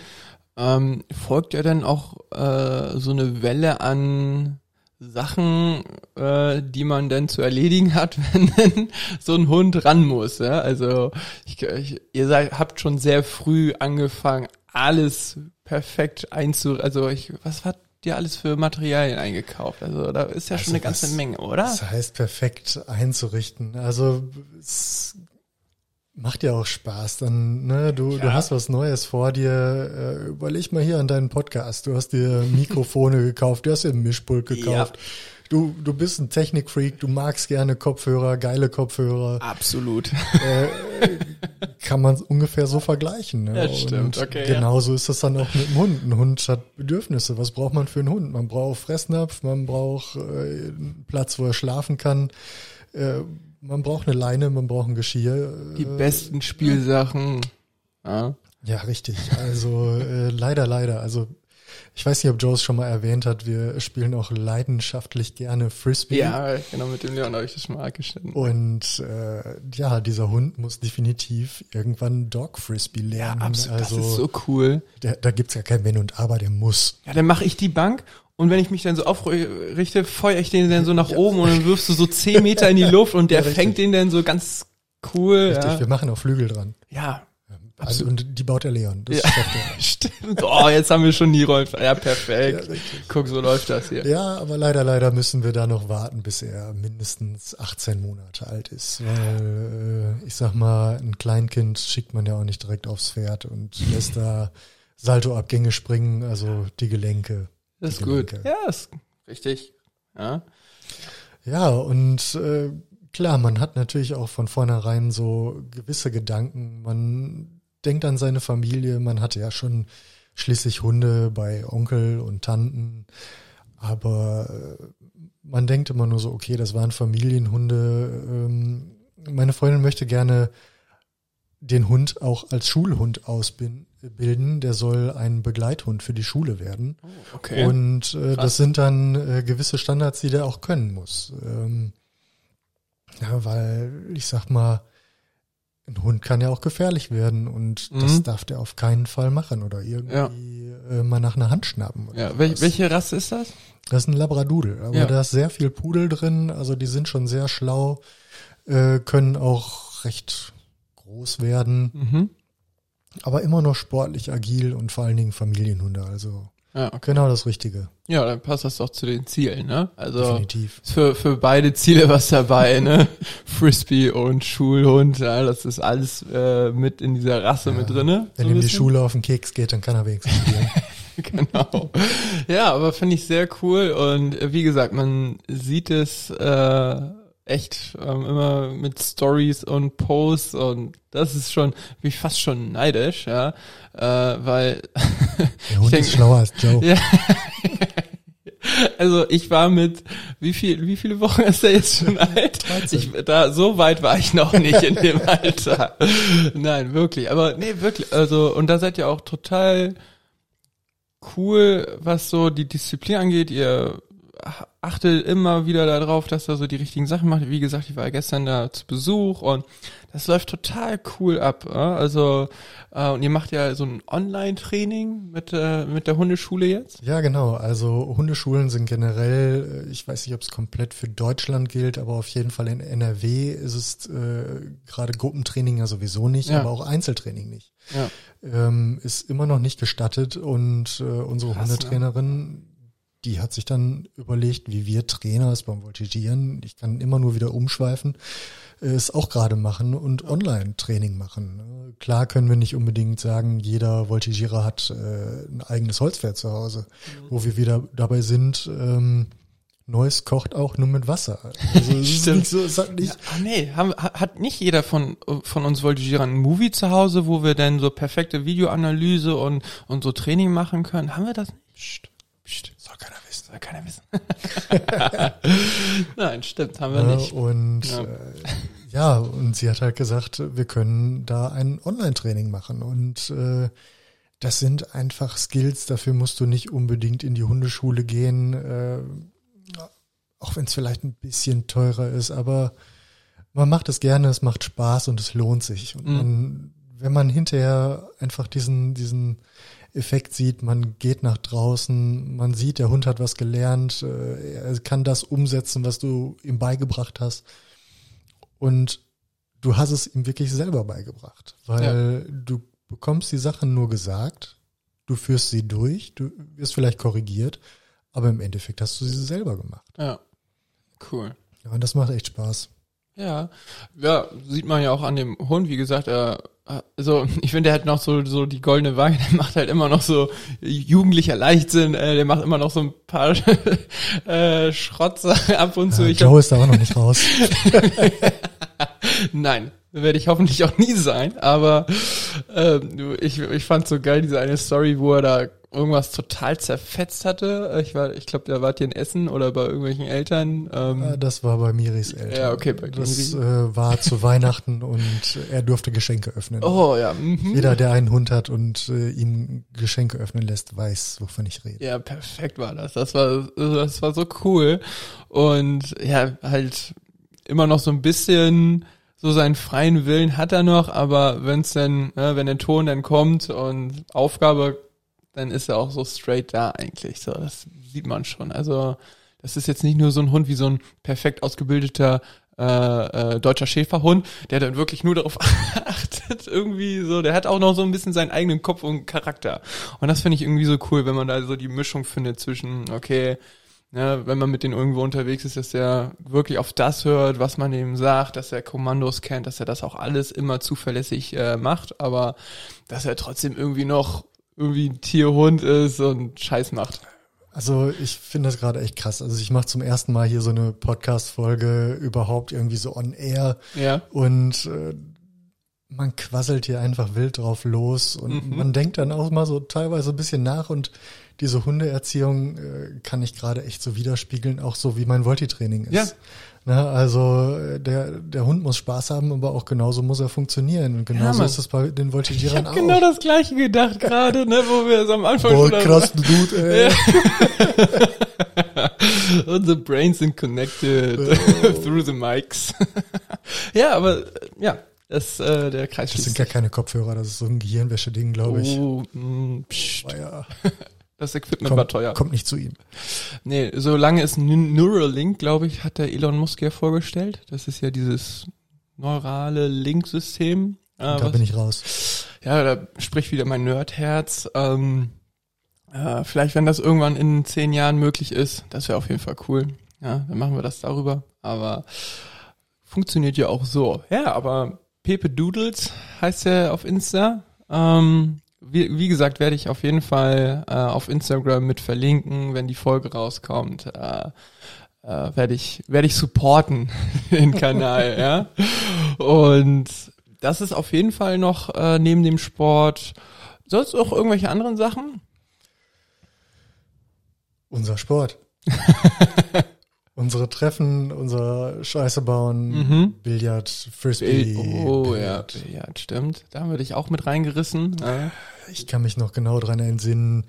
ähm, folgt ja dann auch äh, so eine Welle an Sachen, äh, die man dann zu erledigen hat, wenn denn so ein Hund ran muss. Ja? Also ich, ich, ihr seid, habt schon sehr früh angefangen, alles perfekt einzu... Also ich, was hat dir alles für Materialien eingekauft? Also da ist ja also schon eine ganze Menge, oder? Das heißt perfekt einzurichten. Also es macht ja auch Spaß. Dann, ne, du, ja. du hast was Neues vor dir. Äh, überleg mal hier an deinen Podcast. Du hast dir Mikrofone gekauft, du hast dir ein Mischpult gekauft. Ja. Du, du bist ein Technikfreak, du magst gerne Kopfhörer, geile Kopfhörer. Absolut. Äh, kann man ungefähr so vergleichen. Ne? Ja, stimmt. Okay, genauso ja. ist das dann auch mit dem Hund. Ein Hund hat Bedürfnisse. Was braucht man für einen Hund? Man braucht Fressnapf, man braucht äh, einen Platz, wo er schlafen kann. Man braucht eine Leine, man braucht ein Geschirr. Die äh, besten Spielsachen. Ja. ja, richtig. Also äh, leider, leider. Also ich weiß nicht, ob Joe es schon mal erwähnt hat, wir spielen auch leidenschaftlich gerne Frisbee. Ja, genau, mit dem Leon habe ich das schon mal abgeschnitten. Und äh, ja, dieser Hund muss definitiv irgendwann Dog Frisbee lernen. Ja, absolut, also, das ist so cool. Der, da gibt's ja kein Wenn und Aber, der muss. Ja, dann mache ich die Bank und wenn ich mich dann so aufrichte, feuer ich den dann so nach ja. oben und dann wirfst du so zehn Meter in die Luft und der ja, fängt den dann so ganz cool. Richtig, ja. wir machen auch Flügel dran. Ja, also, und die baut der Leon. Das ja, stimmt. Oh, jetzt haben wir schon die Rolf. Ja, perfekt. Guck, so läuft das hier. Ja, aber leider, leider müssen wir da noch warten, bis er mindestens 18 Monate alt ist. Weil, äh, ich sag mal, ein Kleinkind schickt man ja auch nicht direkt aufs Pferd und lässt da Saltoabgänge springen, also die Gelenke. Das ist gut. Ja, ist richtig. Ja. Ja, und äh, klar, man hat natürlich auch von vornherein so gewisse Gedanken. Man denkt an seine Familie. Man hatte ja schon schließlich Hunde bei Onkel und Tanten. Aber äh, man denkt immer nur so, okay, das waren Familienhunde. Ähm, meine Freundin möchte gerne den Hund auch als Schulhund ausbilden. Der soll ein Begleithund für die Schule werden. Oh, okay. Und äh, das sind dann äh, gewisse Standards, die der auch können muss. Ähm, ja, weil ich sag mal, ein Hund kann ja auch gefährlich werden und mhm. das darf der auf keinen Fall machen oder irgendwie ja. äh, mal nach einer Hand schnappen. ja, wel welche Rasse ist das? Das ist ein Labradudel, aber ja. da ist sehr viel Pudel drin, also die sind schon sehr schlau, äh, können auch recht groß werden, mhm. Aber immer noch sportlich agil und vor allen Dingen Familienhunde, also ja, okay. Genau das Richtige. Ja, dann passt das doch zu den Zielen, ne? Also Definitiv. für für beide Ziele was dabei, ne? Frisbee und Schulhund, ja, das ist alles äh, mit in dieser Rasse ja, mit drinne. Wenn so ihm die Schule auf den Keks geht, dann kann er wenigstens spielen. genau. Ja, aber finde ich sehr cool und äh, wie gesagt, man sieht es äh, echt ähm, immer mit Stories und Posts und das ist schon, bin ich fast schon neidisch, ja, äh, weil der Hund denk, ist schlauer als Joe. Ja, also ich war mit wie viel wie viele Wochen ist er jetzt schon alt? Ich, da so weit war ich noch nicht in dem Alter. Nein, wirklich, aber nee, wirklich, also und da seid ihr auch total cool, was so die Disziplin angeht. Ihr achte immer wieder darauf, dass er so die richtigen Sachen macht. Wie gesagt, ich war gestern da zu Besuch und das läuft total cool ab. Also äh, und ihr macht ja so ein Online-Training mit äh, mit der Hundeschule jetzt? Ja, genau. Also Hundeschulen sind generell, äh, ich weiß nicht, ob es komplett für Deutschland gilt, aber auf jeden Fall in NRW ist es äh, gerade Gruppentraining ja sowieso nicht, ja. aber auch Einzeltraining nicht. Ja. Ähm, ist immer noch nicht gestattet und äh, unsere Krass, Hundetrainerin ja die hat sich dann überlegt, wie wir Trainer es beim Voltigieren, ich kann immer nur wieder umschweifen, es auch gerade machen und Online-Training machen. Klar können wir nicht unbedingt sagen, jeder Voltigierer hat äh, ein eigenes Holzpferd zu Hause, mhm. wo wir wieder dabei sind, ähm, Neues kocht auch nur mit Wasser. Also Stimmt. Nicht so, nicht ja, nee, haben, hat nicht jeder von, von uns Voltigierern ein Movie zu Hause, wo wir dann so perfekte Videoanalyse und, und so Training machen können? Haben wir das nicht? Soll keiner wissen. Nein, stimmt, haben wir nicht. Und ja. Äh, ja, und sie hat halt gesagt, wir können da ein Online-Training machen. Und äh, das sind einfach Skills, dafür musst du nicht unbedingt in die Hundeschule gehen, äh, auch wenn es vielleicht ein bisschen teurer ist, aber man macht es gerne, es macht Spaß und es lohnt sich. Und mhm. man, wenn man hinterher einfach diesen, diesen Effekt sieht, man geht nach draußen, man sieht, der Hund hat was gelernt, äh, er kann das umsetzen, was du ihm beigebracht hast. Und du hast es ihm wirklich selber beigebracht, weil ja. du bekommst die Sachen nur gesagt, du führst sie durch, du wirst vielleicht korrigiert, aber im Endeffekt hast du sie selber gemacht. Ja, cool. Ja, und das macht echt Spaß. Ja, ja, sieht man ja auch an dem Hund, wie gesagt, er also ich finde, der hat noch so so die goldene Waage, der macht halt immer noch so jugendlicher Leichtsinn, äh, der macht immer noch so ein paar äh, Schrotzer ab und zu. Ja, Joe hab, ist da auch noch nicht raus. Nein, werde ich hoffentlich auch nie sein, aber äh, ich, ich fand so geil diese eine Story, wo er da irgendwas total zerfetzt hatte. Ich war, ich glaube, der war hier in Essen oder bei irgendwelchen Eltern. Ähm ah, das war bei Miris Eltern. Ja, okay. Bei das äh, war zu Weihnachten und er durfte Geschenke öffnen. Oh ja. Mhm. Jeder, der einen Hund hat und äh, ihm Geschenke öffnen lässt, weiß, wovon ich rede. Ja, perfekt war das. Das war, das war so cool und ja, halt immer noch so ein bisschen so seinen freien Willen hat er noch, aber wenn's denn, ne, wenn der Ton dann kommt und Aufgabe dann ist er auch so straight da eigentlich. So, das sieht man schon. Also das ist jetzt nicht nur so ein Hund wie so ein perfekt ausgebildeter äh, äh, deutscher Schäferhund, der dann wirklich nur darauf achtet, irgendwie so, der hat auch noch so ein bisschen seinen eigenen Kopf und Charakter. Und das finde ich irgendwie so cool, wenn man da so die Mischung findet zwischen, okay, ne, wenn man mit denen irgendwo unterwegs ist, dass er wirklich auf das hört, was man ihm sagt, dass er Kommandos kennt, dass er das auch alles immer zuverlässig äh, macht, aber dass er trotzdem irgendwie noch irgendwie ein Tierhund ist und Scheiß macht. Also ich finde das gerade echt krass. Also ich mache zum ersten Mal hier so eine Podcast-Folge überhaupt irgendwie so on air. Ja. Und äh, man quasselt hier einfach wild drauf los und mhm. man denkt dann auch mal so teilweise ein bisschen nach und diese Hundeerziehung äh, kann ich gerade echt so widerspiegeln, auch so wie mein Volti-Training ist. Ja. Na, also äh, der, der Hund muss Spaß haben, aber auch genauso muss er funktionieren. Und genauso ja, ist das bei den Voltigierern auch. Ich habe genau das gleiche gedacht gerade, ne, wo wir es am Anfang Boah, schon krass, Dude, ey. Unsere brains sind connected oh. through the mics. ja, aber ja, das, äh, der Kreis Das sind gar keine Kopfhörer, das ist so ein Gehirnwäsche-Ding, glaube ich. Oh, mm, pst. Oh, ja. Das Equipment kommt, war teuer. Kommt nicht zu ihm. Nee, solange es Neuralink, glaube ich, hat der Elon Musk ja vorgestellt. Das ist ja dieses neurale Link-System. Äh, da was, bin ich raus. Ja, da spricht wieder mein Nerdherz. Ähm, äh, vielleicht, wenn das irgendwann in zehn Jahren möglich ist, das wäre auf jeden Fall cool. Ja, dann machen wir das darüber. Aber funktioniert ja auch so. Ja, aber Pepe Doodles heißt er auf Insta. Ähm, wie, wie gesagt, werde ich auf jeden Fall äh, auf Instagram mit verlinken, wenn die Folge rauskommt. Äh, äh, werde ich werde ich supporten den Kanal, ja. Und das ist auf jeden Fall noch äh, neben dem Sport. Sonst auch irgendwelche anderen Sachen? Unser Sport. Unsere Treffen, unser Scheiße bauen, Mhm. Billard, Frisbee. oh Billard. ja, Billard, stimmt. Da würde ich auch mit reingerissen. Ja. Ich kann mich noch genau dran entsinnen.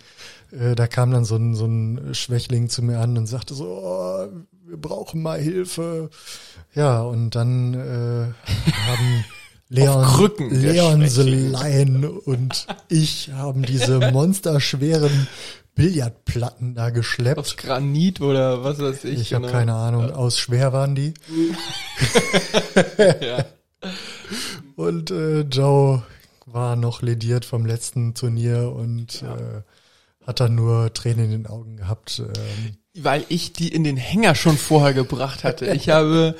Äh, da kam dann so ein, so ein Schwächling zu mir an und sagte so, oh, wir brauchen mal Hilfe. Ja, und dann äh, haben Leon, Krücken, Leon. Lion und ich haben diese monsterschweren Billardplatten da Aus geschleppt. Granit oder was weiß ich. Ich habe genau. keine Ahnung, aus schwer waren die. Ja. Und äh, Joe war noch lediert vom letzten Turnier und Ja. äh, hat dann nur Tränen in den Augen gehabt. Ähm, Weil ich die in den Hänger schon vorher gebracht hatte. Ich habe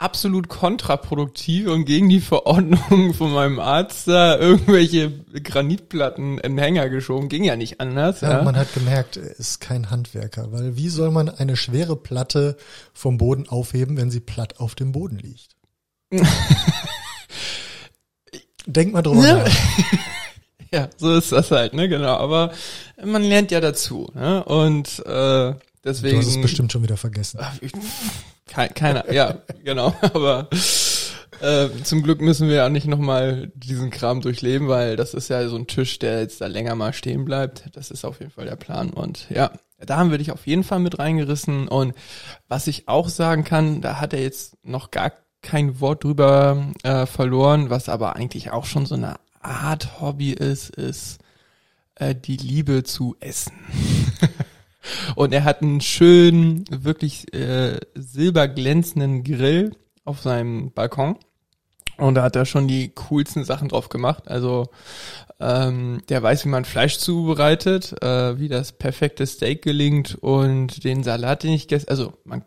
absolut kontraproduktiv und gegen die Verordnung von meinem Arzt da irgendwelche Granitplatten in den Hänger geschoben. Ging ja nicht anders. ja, Ja, Man hat gemerkt, er ist kein Handwerker, weil wie soll man eine schwere Platte vom Boden aufheben, wenn sie platt auf dem Boden liegt? Denk mal drüber Ja. nach. ja, so ist das halt, ne, genau. Aber man lernt ja dazu, ne? Und äh, deswegen. Du hast es bestimmt schon wieder vergessen. Ach, ich- Kein, keiner, ja, genau. Aber äh, zum Glück müssen wir ja nicht nochmal diesen Kram durchleben, weil das ist ja so ein Tisch, der jetzt da länger mal stehen bleibt. Das ist auf jeden Fall der Plan. Und ja, da haben wir dich auf jeden Fall mit reingerissen. Und was ich auch sagen kann, da hat er jetzt noch gar kein Wort drüber äh, verloren, was aber eigentlich auch schon so eine Art Hobby ist, ist äh, die Liebe zu Essen. Und er hat einen schönen, wirklich äh, silberglänzenden Grill auf seinem Balkon. Und da hat er schon die coolsten Sachen drauf gemacht. Also ähm, der weiß, wie man Fleisch zubereitet, äh, wie das perfekte Steak gelingt und den Salat, den ich gestern, also man,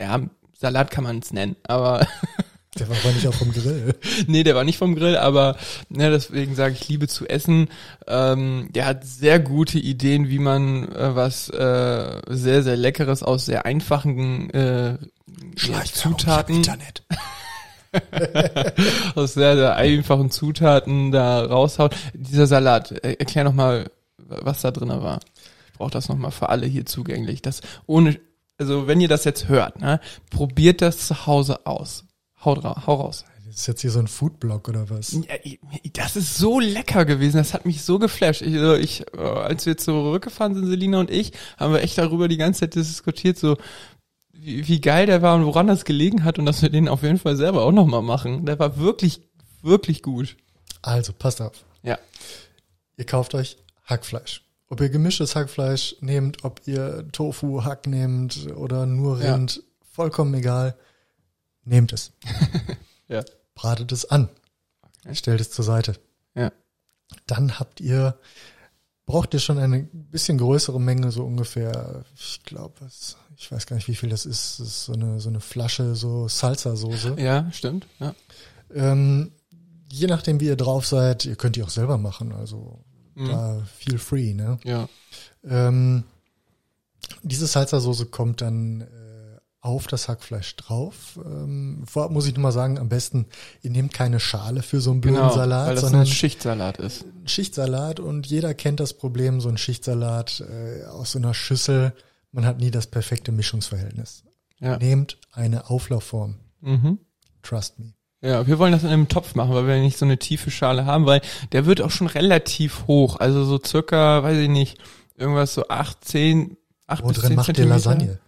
ja, Salat kann man es nennen, aber Der war aber nicht auf dem Grill. nee, der war nicht vom Grill, aber ne, deswegen sage ich Liebe zu essen. Ähm, der hat sehr gute Ideen, wie man äh, was äh, sehr, sehr Leckeres aus sehr einfachen äh, ja, Zutaten, Internet. aus sehr, sehr einfachen Zutaten da raushaut. Dieser Salat, äh, erklär noch mal, was da drin war. Ich brauche das noch mal für alle hier zugänglich. Das ohne, also wenn ihr das jetzt hört, ne, probiert das zu Hause aus. Haut ra hau raus. Das ist jetzt hier so ein Foodblog oder was? Ja, das ist so lecker gewesen, das hat mich so geflasht. Ich, äh, ich äh, als wir zurückgefahren sind, Selina und ich, haben wir echt darüber die ganze Zeit diskutiert, so wie, wie geil der war und woran das gelegen hat und dass wir den auf jeden Fall selber auch nochmal machen. Der war wirklich, wirklich gut. Also, passt auf. Ja. Ihr kauft euch Hackfleisch. Ob ihr gemischtes Hackfleisch nehmt, ob ihr Tofu, Hack nehmt oder nur Ja. Rind, vollkommen egal. Nehmt es. Ja. Bratet es an. Okay. Stellt es zur Seite. Ja. Dann habt ihr, braucht ihr schon eine bisschen größere Menge, so ungefähr, ich glaube, ich weiß gar nicht, wie viel das ist. Das ist so eine, so eine Flasche, so Salsa-Soße. Ja, stimmt. Ja. Ähm, je nachdem, wie ihr drauf seid, ihr könnt die auch selber machen, also Mhm. da feel free, ne? ja. Ähm, diese Salsa-Soße kommt dann äh, auf das Hackfleisch drauf. Ähm, vorab muss ich nur mal sagen, am besten, ihr nehmt keine Schale für so einen blöden Genau, Salat, weil das sondern ein Schichtsalat ist. Schichtsalat und jeder kennt das Problem, so ein Schichtsalat äh, aus so einer Schüssel, man hat nie das perfekte Mischungsverhältnis. Ja. Nehmt eine Auflaufform. Mhm. Trust me. Ja, wir wollen das in einem Topf machen, weil wir nicht so eine tiefe Schale haben, weil der wird auch schon relativ hoch. Also so circa, weiß ich nicht, irgendwas so acht, zehn, acht Wo bis drin zehn macht ihr Zentimeter. Lasagne?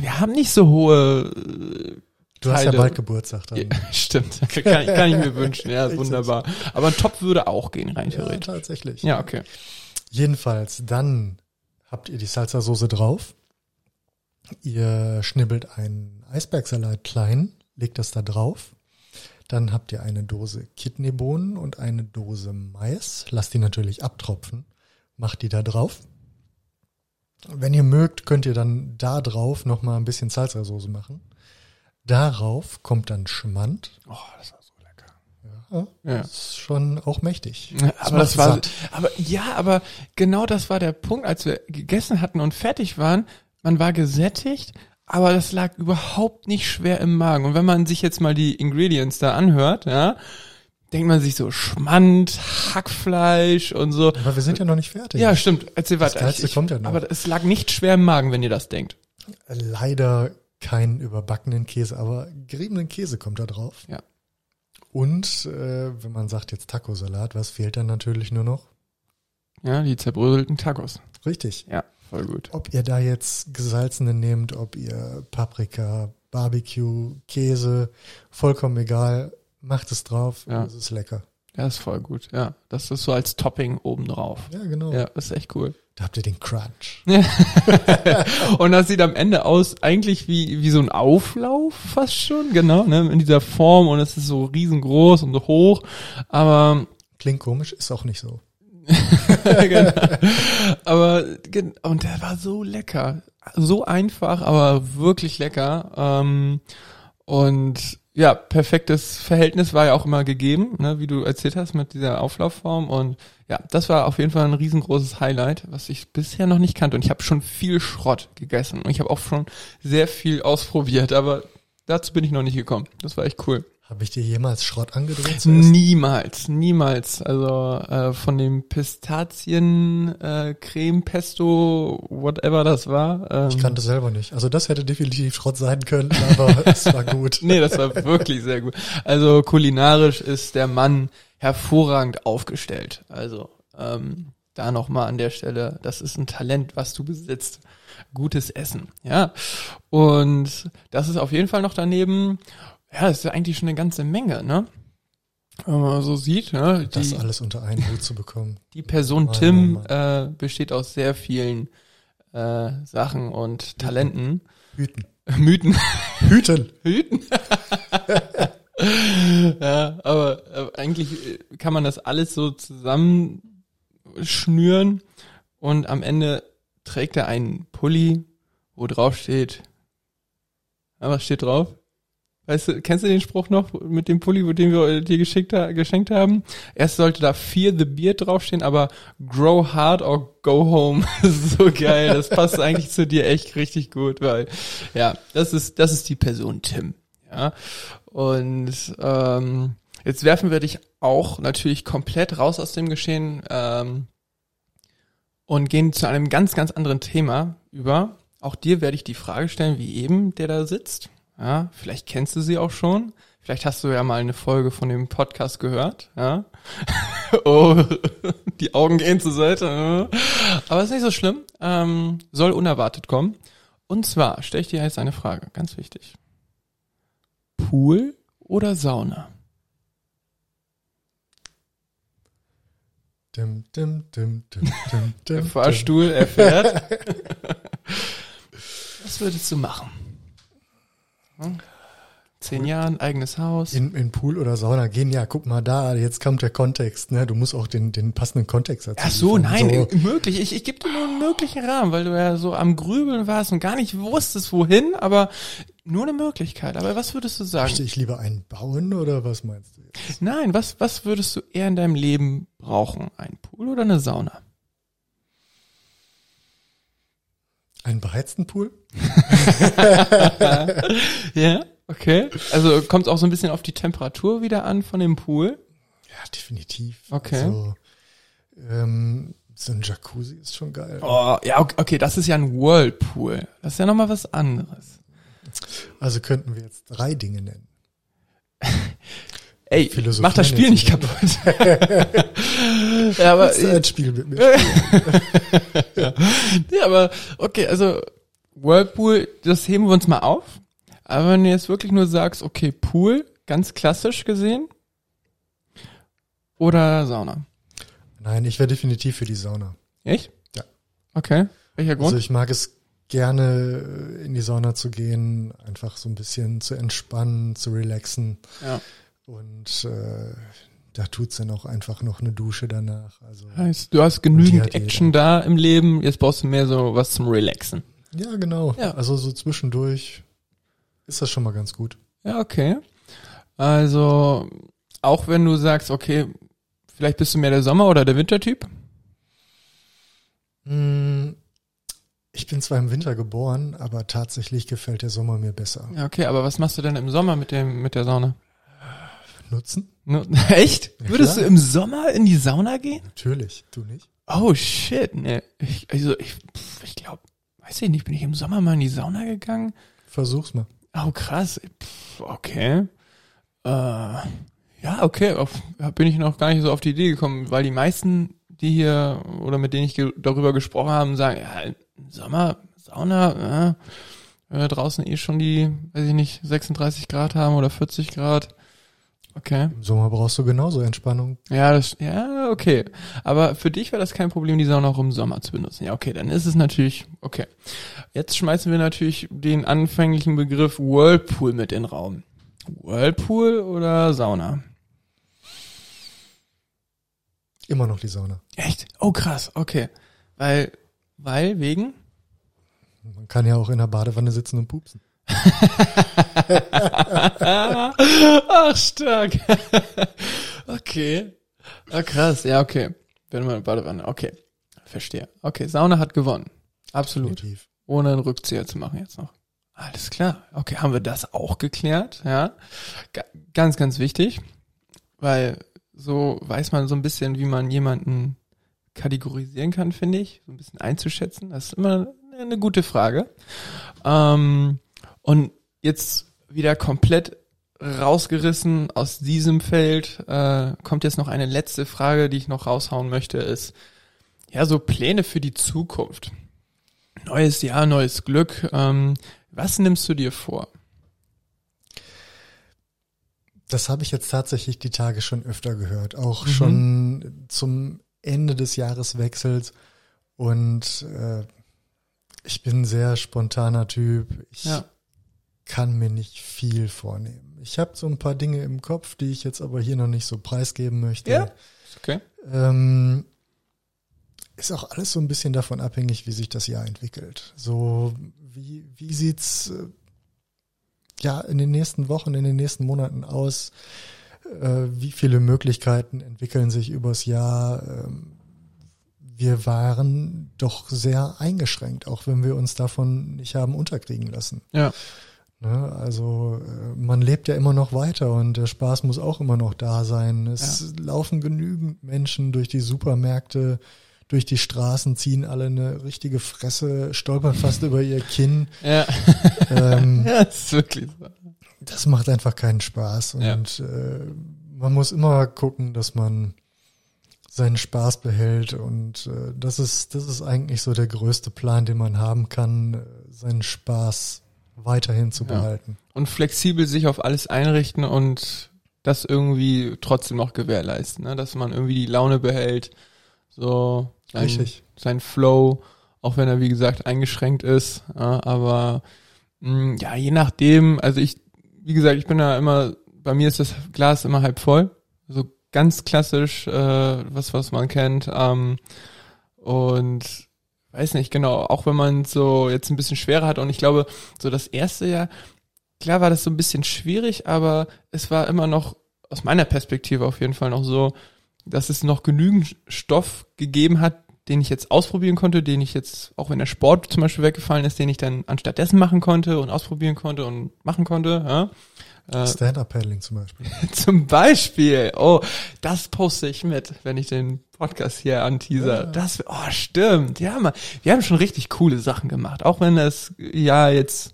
Wir haben nicht so hohe. äh, Du hast ja Teile. bald Geburtstag dann. Ja, stimmt, kann, kann ich mir wünschen. Ja, wunderbar. Aber ein Topf würde auch gehen, rein Ja, theoretisch. tatsächlich. Ja, okay. Jedenfalls, dann habt ihr die Salsa-Soße drauf. Ihr schnibbelt einen Eisbergsalat klein, legt das da drauf. Dann habt ihr eine Dose Kidneybohnen und eine Dose Mais. Lasst die natürlich abtropfen. Macht die da drauf. Wenn ihr mögt, könnt ihr dann da drauf nochmal ein bisschen Salsa-Soße machen. Darauf kommt dann Schmand. Oh, das war so lecker. Ja, Ja. Das ist schon auch mächtig. Ja, aber macht das war, satt. aber ja, aber genau das war der Punkt, als wir gegessen hatten und fertig waren. Man war gesättigt, aber das lag überhaupt nicht schwer im Magen. Und wenn man sich jetzt mal die Ingredients da anhört, ja, denkt man sich so Schmand, Hackfleisch und so. Aber wir sind ja noch nicht fertig. Ja, stimmt. Erzähl weiter. Geilste kommt ja noch. Aber es lag nicht schwer im Magen, wenn ihr das denkt. Leider keinen überbackenen Käse, aber geriebenen Käse kommt da drauf. Ja. Und äh, wenn man sagt jetzt Tacosalat, was fehlt dann natürlich nur noch? Ja, die zerbröselten Tacos. Richtig. Ja, voll gut. Ob ihr da jetzt gesalzene nehmt, ob ihr Paprika, Barbecue, Käse, vollkommen egal, macht es drauf, Ja. es ist lecker. Ja, ist voll gut. Ja, das ist so als Topping obendrauf. Ja, genau. Ja, ist echt cool. Da habt ihr den Crunch. Und das sieht am Ende aus eigentlich wie, wie so ein Auflauf fast schon, genau, ne, in dieser Form und es ist so riesengroß und so hoch, aber, Klingt komisch, ist auch nicht so. genau. aber, und der war so lecker, so einfach, aber wirklich lecker, ähm, und ja, perfektes Verhältnis war ja auch immer gegeben, ne, wie du erzählt hast mit dieser Auflaufform und ja, das war auf jeden Fall ein riesengroßes Highlight, was ich bisher noch nicht kannte und ich habe schon viel Schrott gegessen und ich habe auch schon sehr viel ausprobiert, aber dazu bin ich noch nicht gekommen. Das war echt cool. Habe ich dir jemals Schrott angedreht zu essen? Niemals, niemals. Also äh, von dem Pistazien äh, Pesto whatever das war. Ähm, Ich kannte selber nicht. Also das hätte definitiv Schrott sein können, aber es war gut. Nee, das war wirklich sehr gut. Also kulinarisch ist der Mann hervorragend aufgestellt. Also ähm, da nochmal an der Stelle, das ist ein Talent, was du besitzt. Gutes Essen, ja. Und das ist auf jeden Fall noch daneben. Ja, das ist ja eigentlich schon eine ganze Menge, ne? Wenn man so sieht, ne? Das Die, alles unter einen Hut zu bekommen. die Person Mann, Tim Mann, äh, besteht aus sehr vielen äh, Sachen und Talenten. Hüten. Mythen. Hüten. Hüten. ja, aber, aber eigentlich äh, kann man das alles so zusammenschnüren und am Ende trägt er einen Pulli, wo drauf steht. Ja, was steht drauf? Weißt du, kennst du den Spruch noch mit dem Pulli, den wir dir geschickt, geschenkt haben? Erst sollte da Fear the Beard draufstehen, aber Grow Hard or Go Home. So geil. Das passt eigentlich zu dir echt richtig gut, weil, ja, das ist, das ist die Person Tim. Ja. Und ähm, jetzt werfen wir dich auch natürlich komplett raus aus dem Geschehen ähm, und gehen zu einem ganz, ganz anderen Thema über. Auch dir werde ich die Frage stellen, wie eben, der da sitzt. Ja, vielleicht kennst du sie auch schon. Vielleicht hast du ja mal eine Folge von dem Podcast gehört. Ja. oh, die Augen gehen zur Seite. Aber ist nicht so schlimm. Ähm, soll unerwartet kommen. Und zwar stelle ich dir jetzt eine Frage, ganz wichtig. Pool oder Sauna? Dim, dim, dim, dim, dim, Der Fahrstuhl erfährt. Was würdest du machen? Hm? Zehn Jahren, eigenes Haus. In, in Pool oder Sauna gehen, ja, guck mal da, jetzt kommt der Kontext, ne? Du musst auch den, den passenden Kontext dazu Ach so, liefern. nein, So, möglich. Ich, ich gebe dir nur einen möglichen Rahmen, weil du ja so am Grübeln warst und gar nicht wusstest, wohin, aber nur eine Möglichkeit. Aber was würdest du sagen? möchte ich lieber einen bauen oder was meinst du jetzt? Nein, was, was würdest du eher in deinem Leben brauchen? Ein Pool oder eine Sauna? Einen beheizten Pool? Ja, okay. Also kommt es auch so ein bisschen auf die Temperatur wieder an von dem Pool. Ja, definitiv. Okay. Also, ähm, so ein Jacuzzi ist schon geil. Oh, ja, okay, okay, das ist ja ein Whirlpool. Das ist ja nochmal was anderes. Also könnten wir jetzt drei Dinge nennen. Ey, Philosophie mach das Spiel nicht kaputt. ja, aber, ein Spiel mit mir spielen? ja, aber, okay, also, Whirlpool, das heben wir uns mal auf. Aber wenn du jetzt wirklich nur sagst, okay, Pool, ganz klassisch gesehen, oder Sauna? Nein, ich wäre definitiv für die Sauna. Echt? Ja. Okay. Welcher Grund? Also ich mag es gerne in die Sauna zu gehen, einfach so ein bisschen zu entspannen, zu relaxen. ja. Und äh, da tut's dann auch einfach noch eine Dusche danach. Also Heißt, du hast genügend jeder. Action da im Leben, jetzt brauchst du mehr so was zum Relaxen. ja, genau. Ja. Also so zwischendurch ist das schon mal ganz gut. Ja, okay. Also, auch wenn du sagst, okay, vielleicht bist du mehr der Sommer- oder der Wintertyp? Hm, Ich bin zwar im Winter geboren, aber tatsächlich gefällt der Sommer mir besser. Ja, okay, aber was machst du denn im Sommer mit dem, mit der Sauna? Nutzen? Nu- Echt? Ja, Würdest klar. du im Sommer in die Sauna gehen? Natürlich, du nicht? Oh shit, ne. Ich, also ich, pff, ich glaube, weiß ich nicht, bin ich im Sommer mal in die Sauna gegangen? Versuch's mal. Oh, krass. Pff, okay. Äh, ja, okay. Auf, bin ich noch gar nicht so auf die Idee gekommen, weil die meisten, die hier oder mit denen ich ge darüber gesprochen habe, sagen, ja, im Sommer, Sauna, äh, wenn wir draußen eh schon die, weiß ich nicht, 36 Grad haben oder 40 Grad. Okay. Im Sommer brauchst du genauso Entspannung. Ja, das, ja, okay. Aber für dich wäre das kein Problem, die Sauna auch im Sommer zu benutzen. Ja, okay, dann ist es natürlich, okay. Jetzt schmeißen wir natürlich den anfänglichen Begriff Whirlpool mit in den Raum. Whirlpool oder Sauna? Immer noch die Sauna. Echt? Oh, krass, okay. Weil, weil, wegen? Man kann ja auch in der Badewanne sitzen und pupsen. Ach, stark. okay. Ah, krass. Ja, okay. Wenn man Badewanne. Okay. Verstehe. Okay, Sauna hat gewonnen. Absolut. Definitiv. Ohne einen Rückzieher zu machen jetzt noch. Alles klar. Okay, haben wir das auch geklärt, ja. Ga ganz, ganz wichtig, weil so weiß man so ein bisschen, wie man jemanden kategorisieren kann, finde ich, so ein bisschen einzuschätzen. Das ist immer eine gute Frage. Ähm, und jetzt wieder komplett rausgerissen aus diesem Feld, äh, kommt jetzt noch eine letzte Frage, die ich noch raushauen möchte, ist, ja, so Pläne für die Zukunft. Neues Jahr, neues Glück. Ähm, was nimmst du dir vor? Das habe ich jetzt tatsächlich die Tage schon öfter gehört, auch mhm. schon zum Ende des Jahreswechsels. Und äh, ich bin ein sehr spontaner Typ. Ich ja. Kann mir nicht viel vornehmen. Ich habe so ein paar Dinge im Kopf, die ich jetzt aber hier noch nicht so preisgeben möchte. Ja, okay. Ähm, ist auch alles so ein bisschen davon abhängig, wie sich das Jahr entwickelt. So, wie, wie sieht's äh, ja in den nächsten Wochen, in den nächsten Monaten aus? Äh, wie viele Möglichkeiten entwickeln sich übers Jahr? Ähm, wir waren doch sehr eingeschränkt, auch wenn wir uns davon nicht haben unterkriegen lassen. Ja. Ne, also äh, man lebt ja immer noch weiter und der Spaß muss auch immer noch da sein. Es ja. laufen genügend Menschen durch die Supermärkte, durch die Straßen, ziehen alle eine richtige Fresse, stolpern fast über ihr Kinn. Ja. Ähm, ja, das ist wirklich so. Das macht einfach keinen Spaß und ja. äh, man muss immer gucken, dass man seinen Spaß behält und äh, das ist das ist eigentlich so der größte Plan, den man haben kann, äh, seinen Spaß weiterhin zu behalten. Ja. Und flexibel sich auf alles einrichten und das irgendwie trotzdem noch gewährleisten, ne? dass man irgendwie die Laune behält, so sein, Richtig. sein Flow, auch wenn er wie gesagt eingeschränkt ist, ja, aber mh, mm, ja, je nachdem, also ich, wie gesagt, ich bin da immer, bei mir ist das Glas immer halb voll, so ganz klassisch, äh, was, was man kennt. Ähm, und weiß nicht, genau, auch wenn man so jetzt ein bisschen schwerer hat und ich glaube, so das erste Jahr, klar war das so ein bisschen schwierig, aber es war immer noch aus meiner Perspektive auf jeden Fall noch so, dass es noch genügend Stoff gegeben hat, den ich jetzt ausprobieren konnte, den ich jetzt, auch wenn der Sport zum Beispiel weggefallen ist, den ich dann anstattdessen machen konnte und ausprobieren konnte und machen konnte. Ja. Äh, Stand-Up-Paddling zum Beispiel. zum Beispiel. Oh, das poste ich mit, wenn ich den Podcast hier anteaser. Ja. Das, oh, stimmt. Ja, man, wir haben schon richtig coole Sachen gemacht. Auch wenn das, ja, jetzt,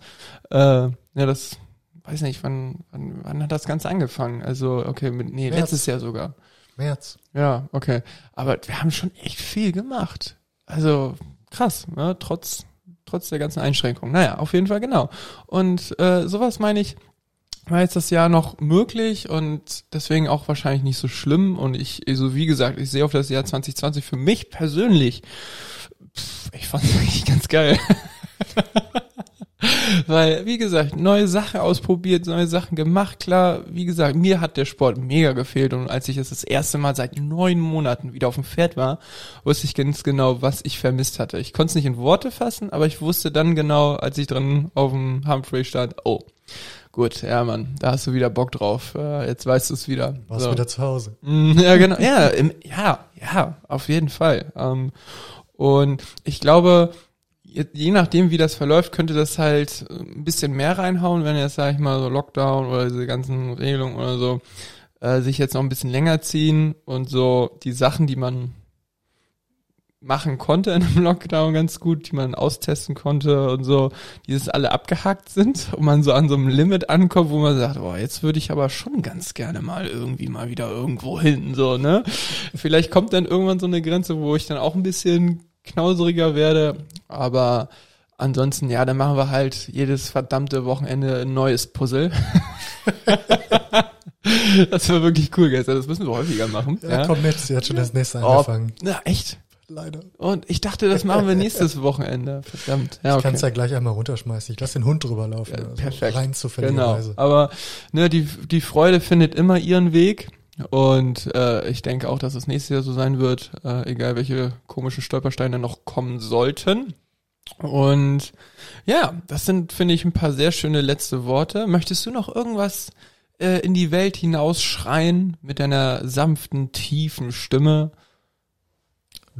äh, ja, das, weiß nicht, wann, wann, wann hat das Ganze angefangen? Also, okay, mit, nee, März. letztes Jahr sogar. März. Ja, okay. Aber wir haben schon echt viel gemacht. Also, krass, ne? trotz, trotz der ganzen Einschränkungen. Naja, auf jeden Fall genau. Und äh, sowas meine ich, war jetzt das Jahr noch möglich und deswegen auch wahrscheinlich nicht so schlimm. Und ich, so wie gesagt, ich sehe auf das Jahr 2020 für mich persönlich, pff, ich fand es eigentlich ganz geil. Weil, wie gesagt, neue Sachen ausprobiert, neue Sachen gemacht. Klar, wie gesagt, mir hat der Sport mega gefehlt. Und als ich jetzt das erste Mal seit neun Monaten wieder auf dem Pferd war, wusste ich ganz genau, was ich vermisst hatte. Ich konnte es nicht in Worte fassen, aber ich wusste dann genau, als ich dran auf dem Humphrey stand, oh, Gut, ja, Mann, da hast du wieder Bock drauf. Äh, jetzt weißt du es wieder. Warst so. wieder zu Hause. Mm, ja, genau. Ja, im, ja, ja, auf jeden Fall. Ähm, und ich glaube, je nachdem, wie das verläuft, könnte das halt ein bisschen mehr reinhauen, wenn jetzt, sag ich mal, so Lockdown oder diese ganzen Regelungen oder so äh, sich jetzt noch ein bisschen länger ziehen und so die Sachen, die man machen konnte in einem Lockdown ganz gut, die man austesten konnte und so, die jetzt alle abgehakt sind und man so an so einem Limit ankommt, wo man sagt, boah, jetzt würde ich aber schon ganz gerne mal irgendwie mal wieder irgendwo hin, so, ne? Vielleicht kommt dann irgendwann so eine Grenze, wo ich dann auch ein bisschen knauseriger werde, aber ansonsten, ja, dann machen wir halt jedes verdammte Wochenende ein neues Puzzle. das war wirklich cool gestern. Das müssen wir häufiger machen. Ja, ja. komm mit, sie hat schon das nächste oh, angefangen. Na, echt? Leider. Und ich dachte, das machen wir nächstes Wochenende. Verdammt. Ja, okay. Ich kann es ja gleich einmal runterschmeißen. Ich lasse den Hund drüber laufen. Ja, perfekt. Rein zufälligerweise. Genau. Aber ne, die, die Freude findet immer ihren Weg. Und äh, ich denke auch, dass es nächstes Jahr so sein wird, äh, egal welche komischen Stolpersteine noch kommen sollten. Und ja, das sind, finde ich, ein paar sehr schöne letzte Worte. Möchtest du noch irgendwas äh, in die Welt hinausschreien mit deiner sanften, tiefen Stimme?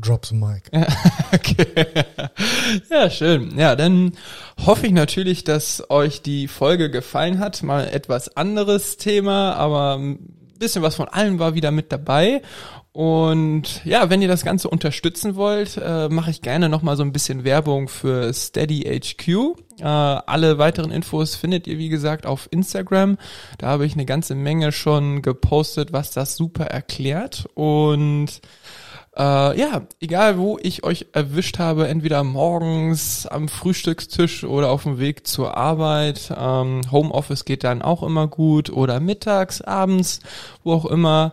Drop the mic. okay. Ja, schön. Ja, dann hoffe ich natürlich, dass euch die Folge gefallen hat. Mal etwas anderes Thema, aber ein bisschen was von allem war wieder mit dabei. Und ja, wenn ihr das Ganze unterstützen wollt, äh, mache ich gerne nochmal so ein bisschen Werbung für Steady HQ. Äh, alle weiteren Infos findet ihr, wie gesagt, auf Instagram. Da habe ich eine ganze Menge schon gepostet, was das super erklärt. Und äh, ja, egal wo ich euch erwischt habe, entweder morgens am Frühstückstisch oder auf dem Weg zur Arbeit. Ähm, Homeoffice geht dann auch immer gut oder mittags, abends, wo auch immer.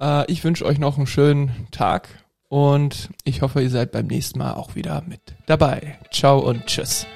Äh, ich wünsche euch noch einen schönen Tag und ich hoffe, ihr seid beim nächsten Mal auch wieder mit dabei. Ciao und tschüss.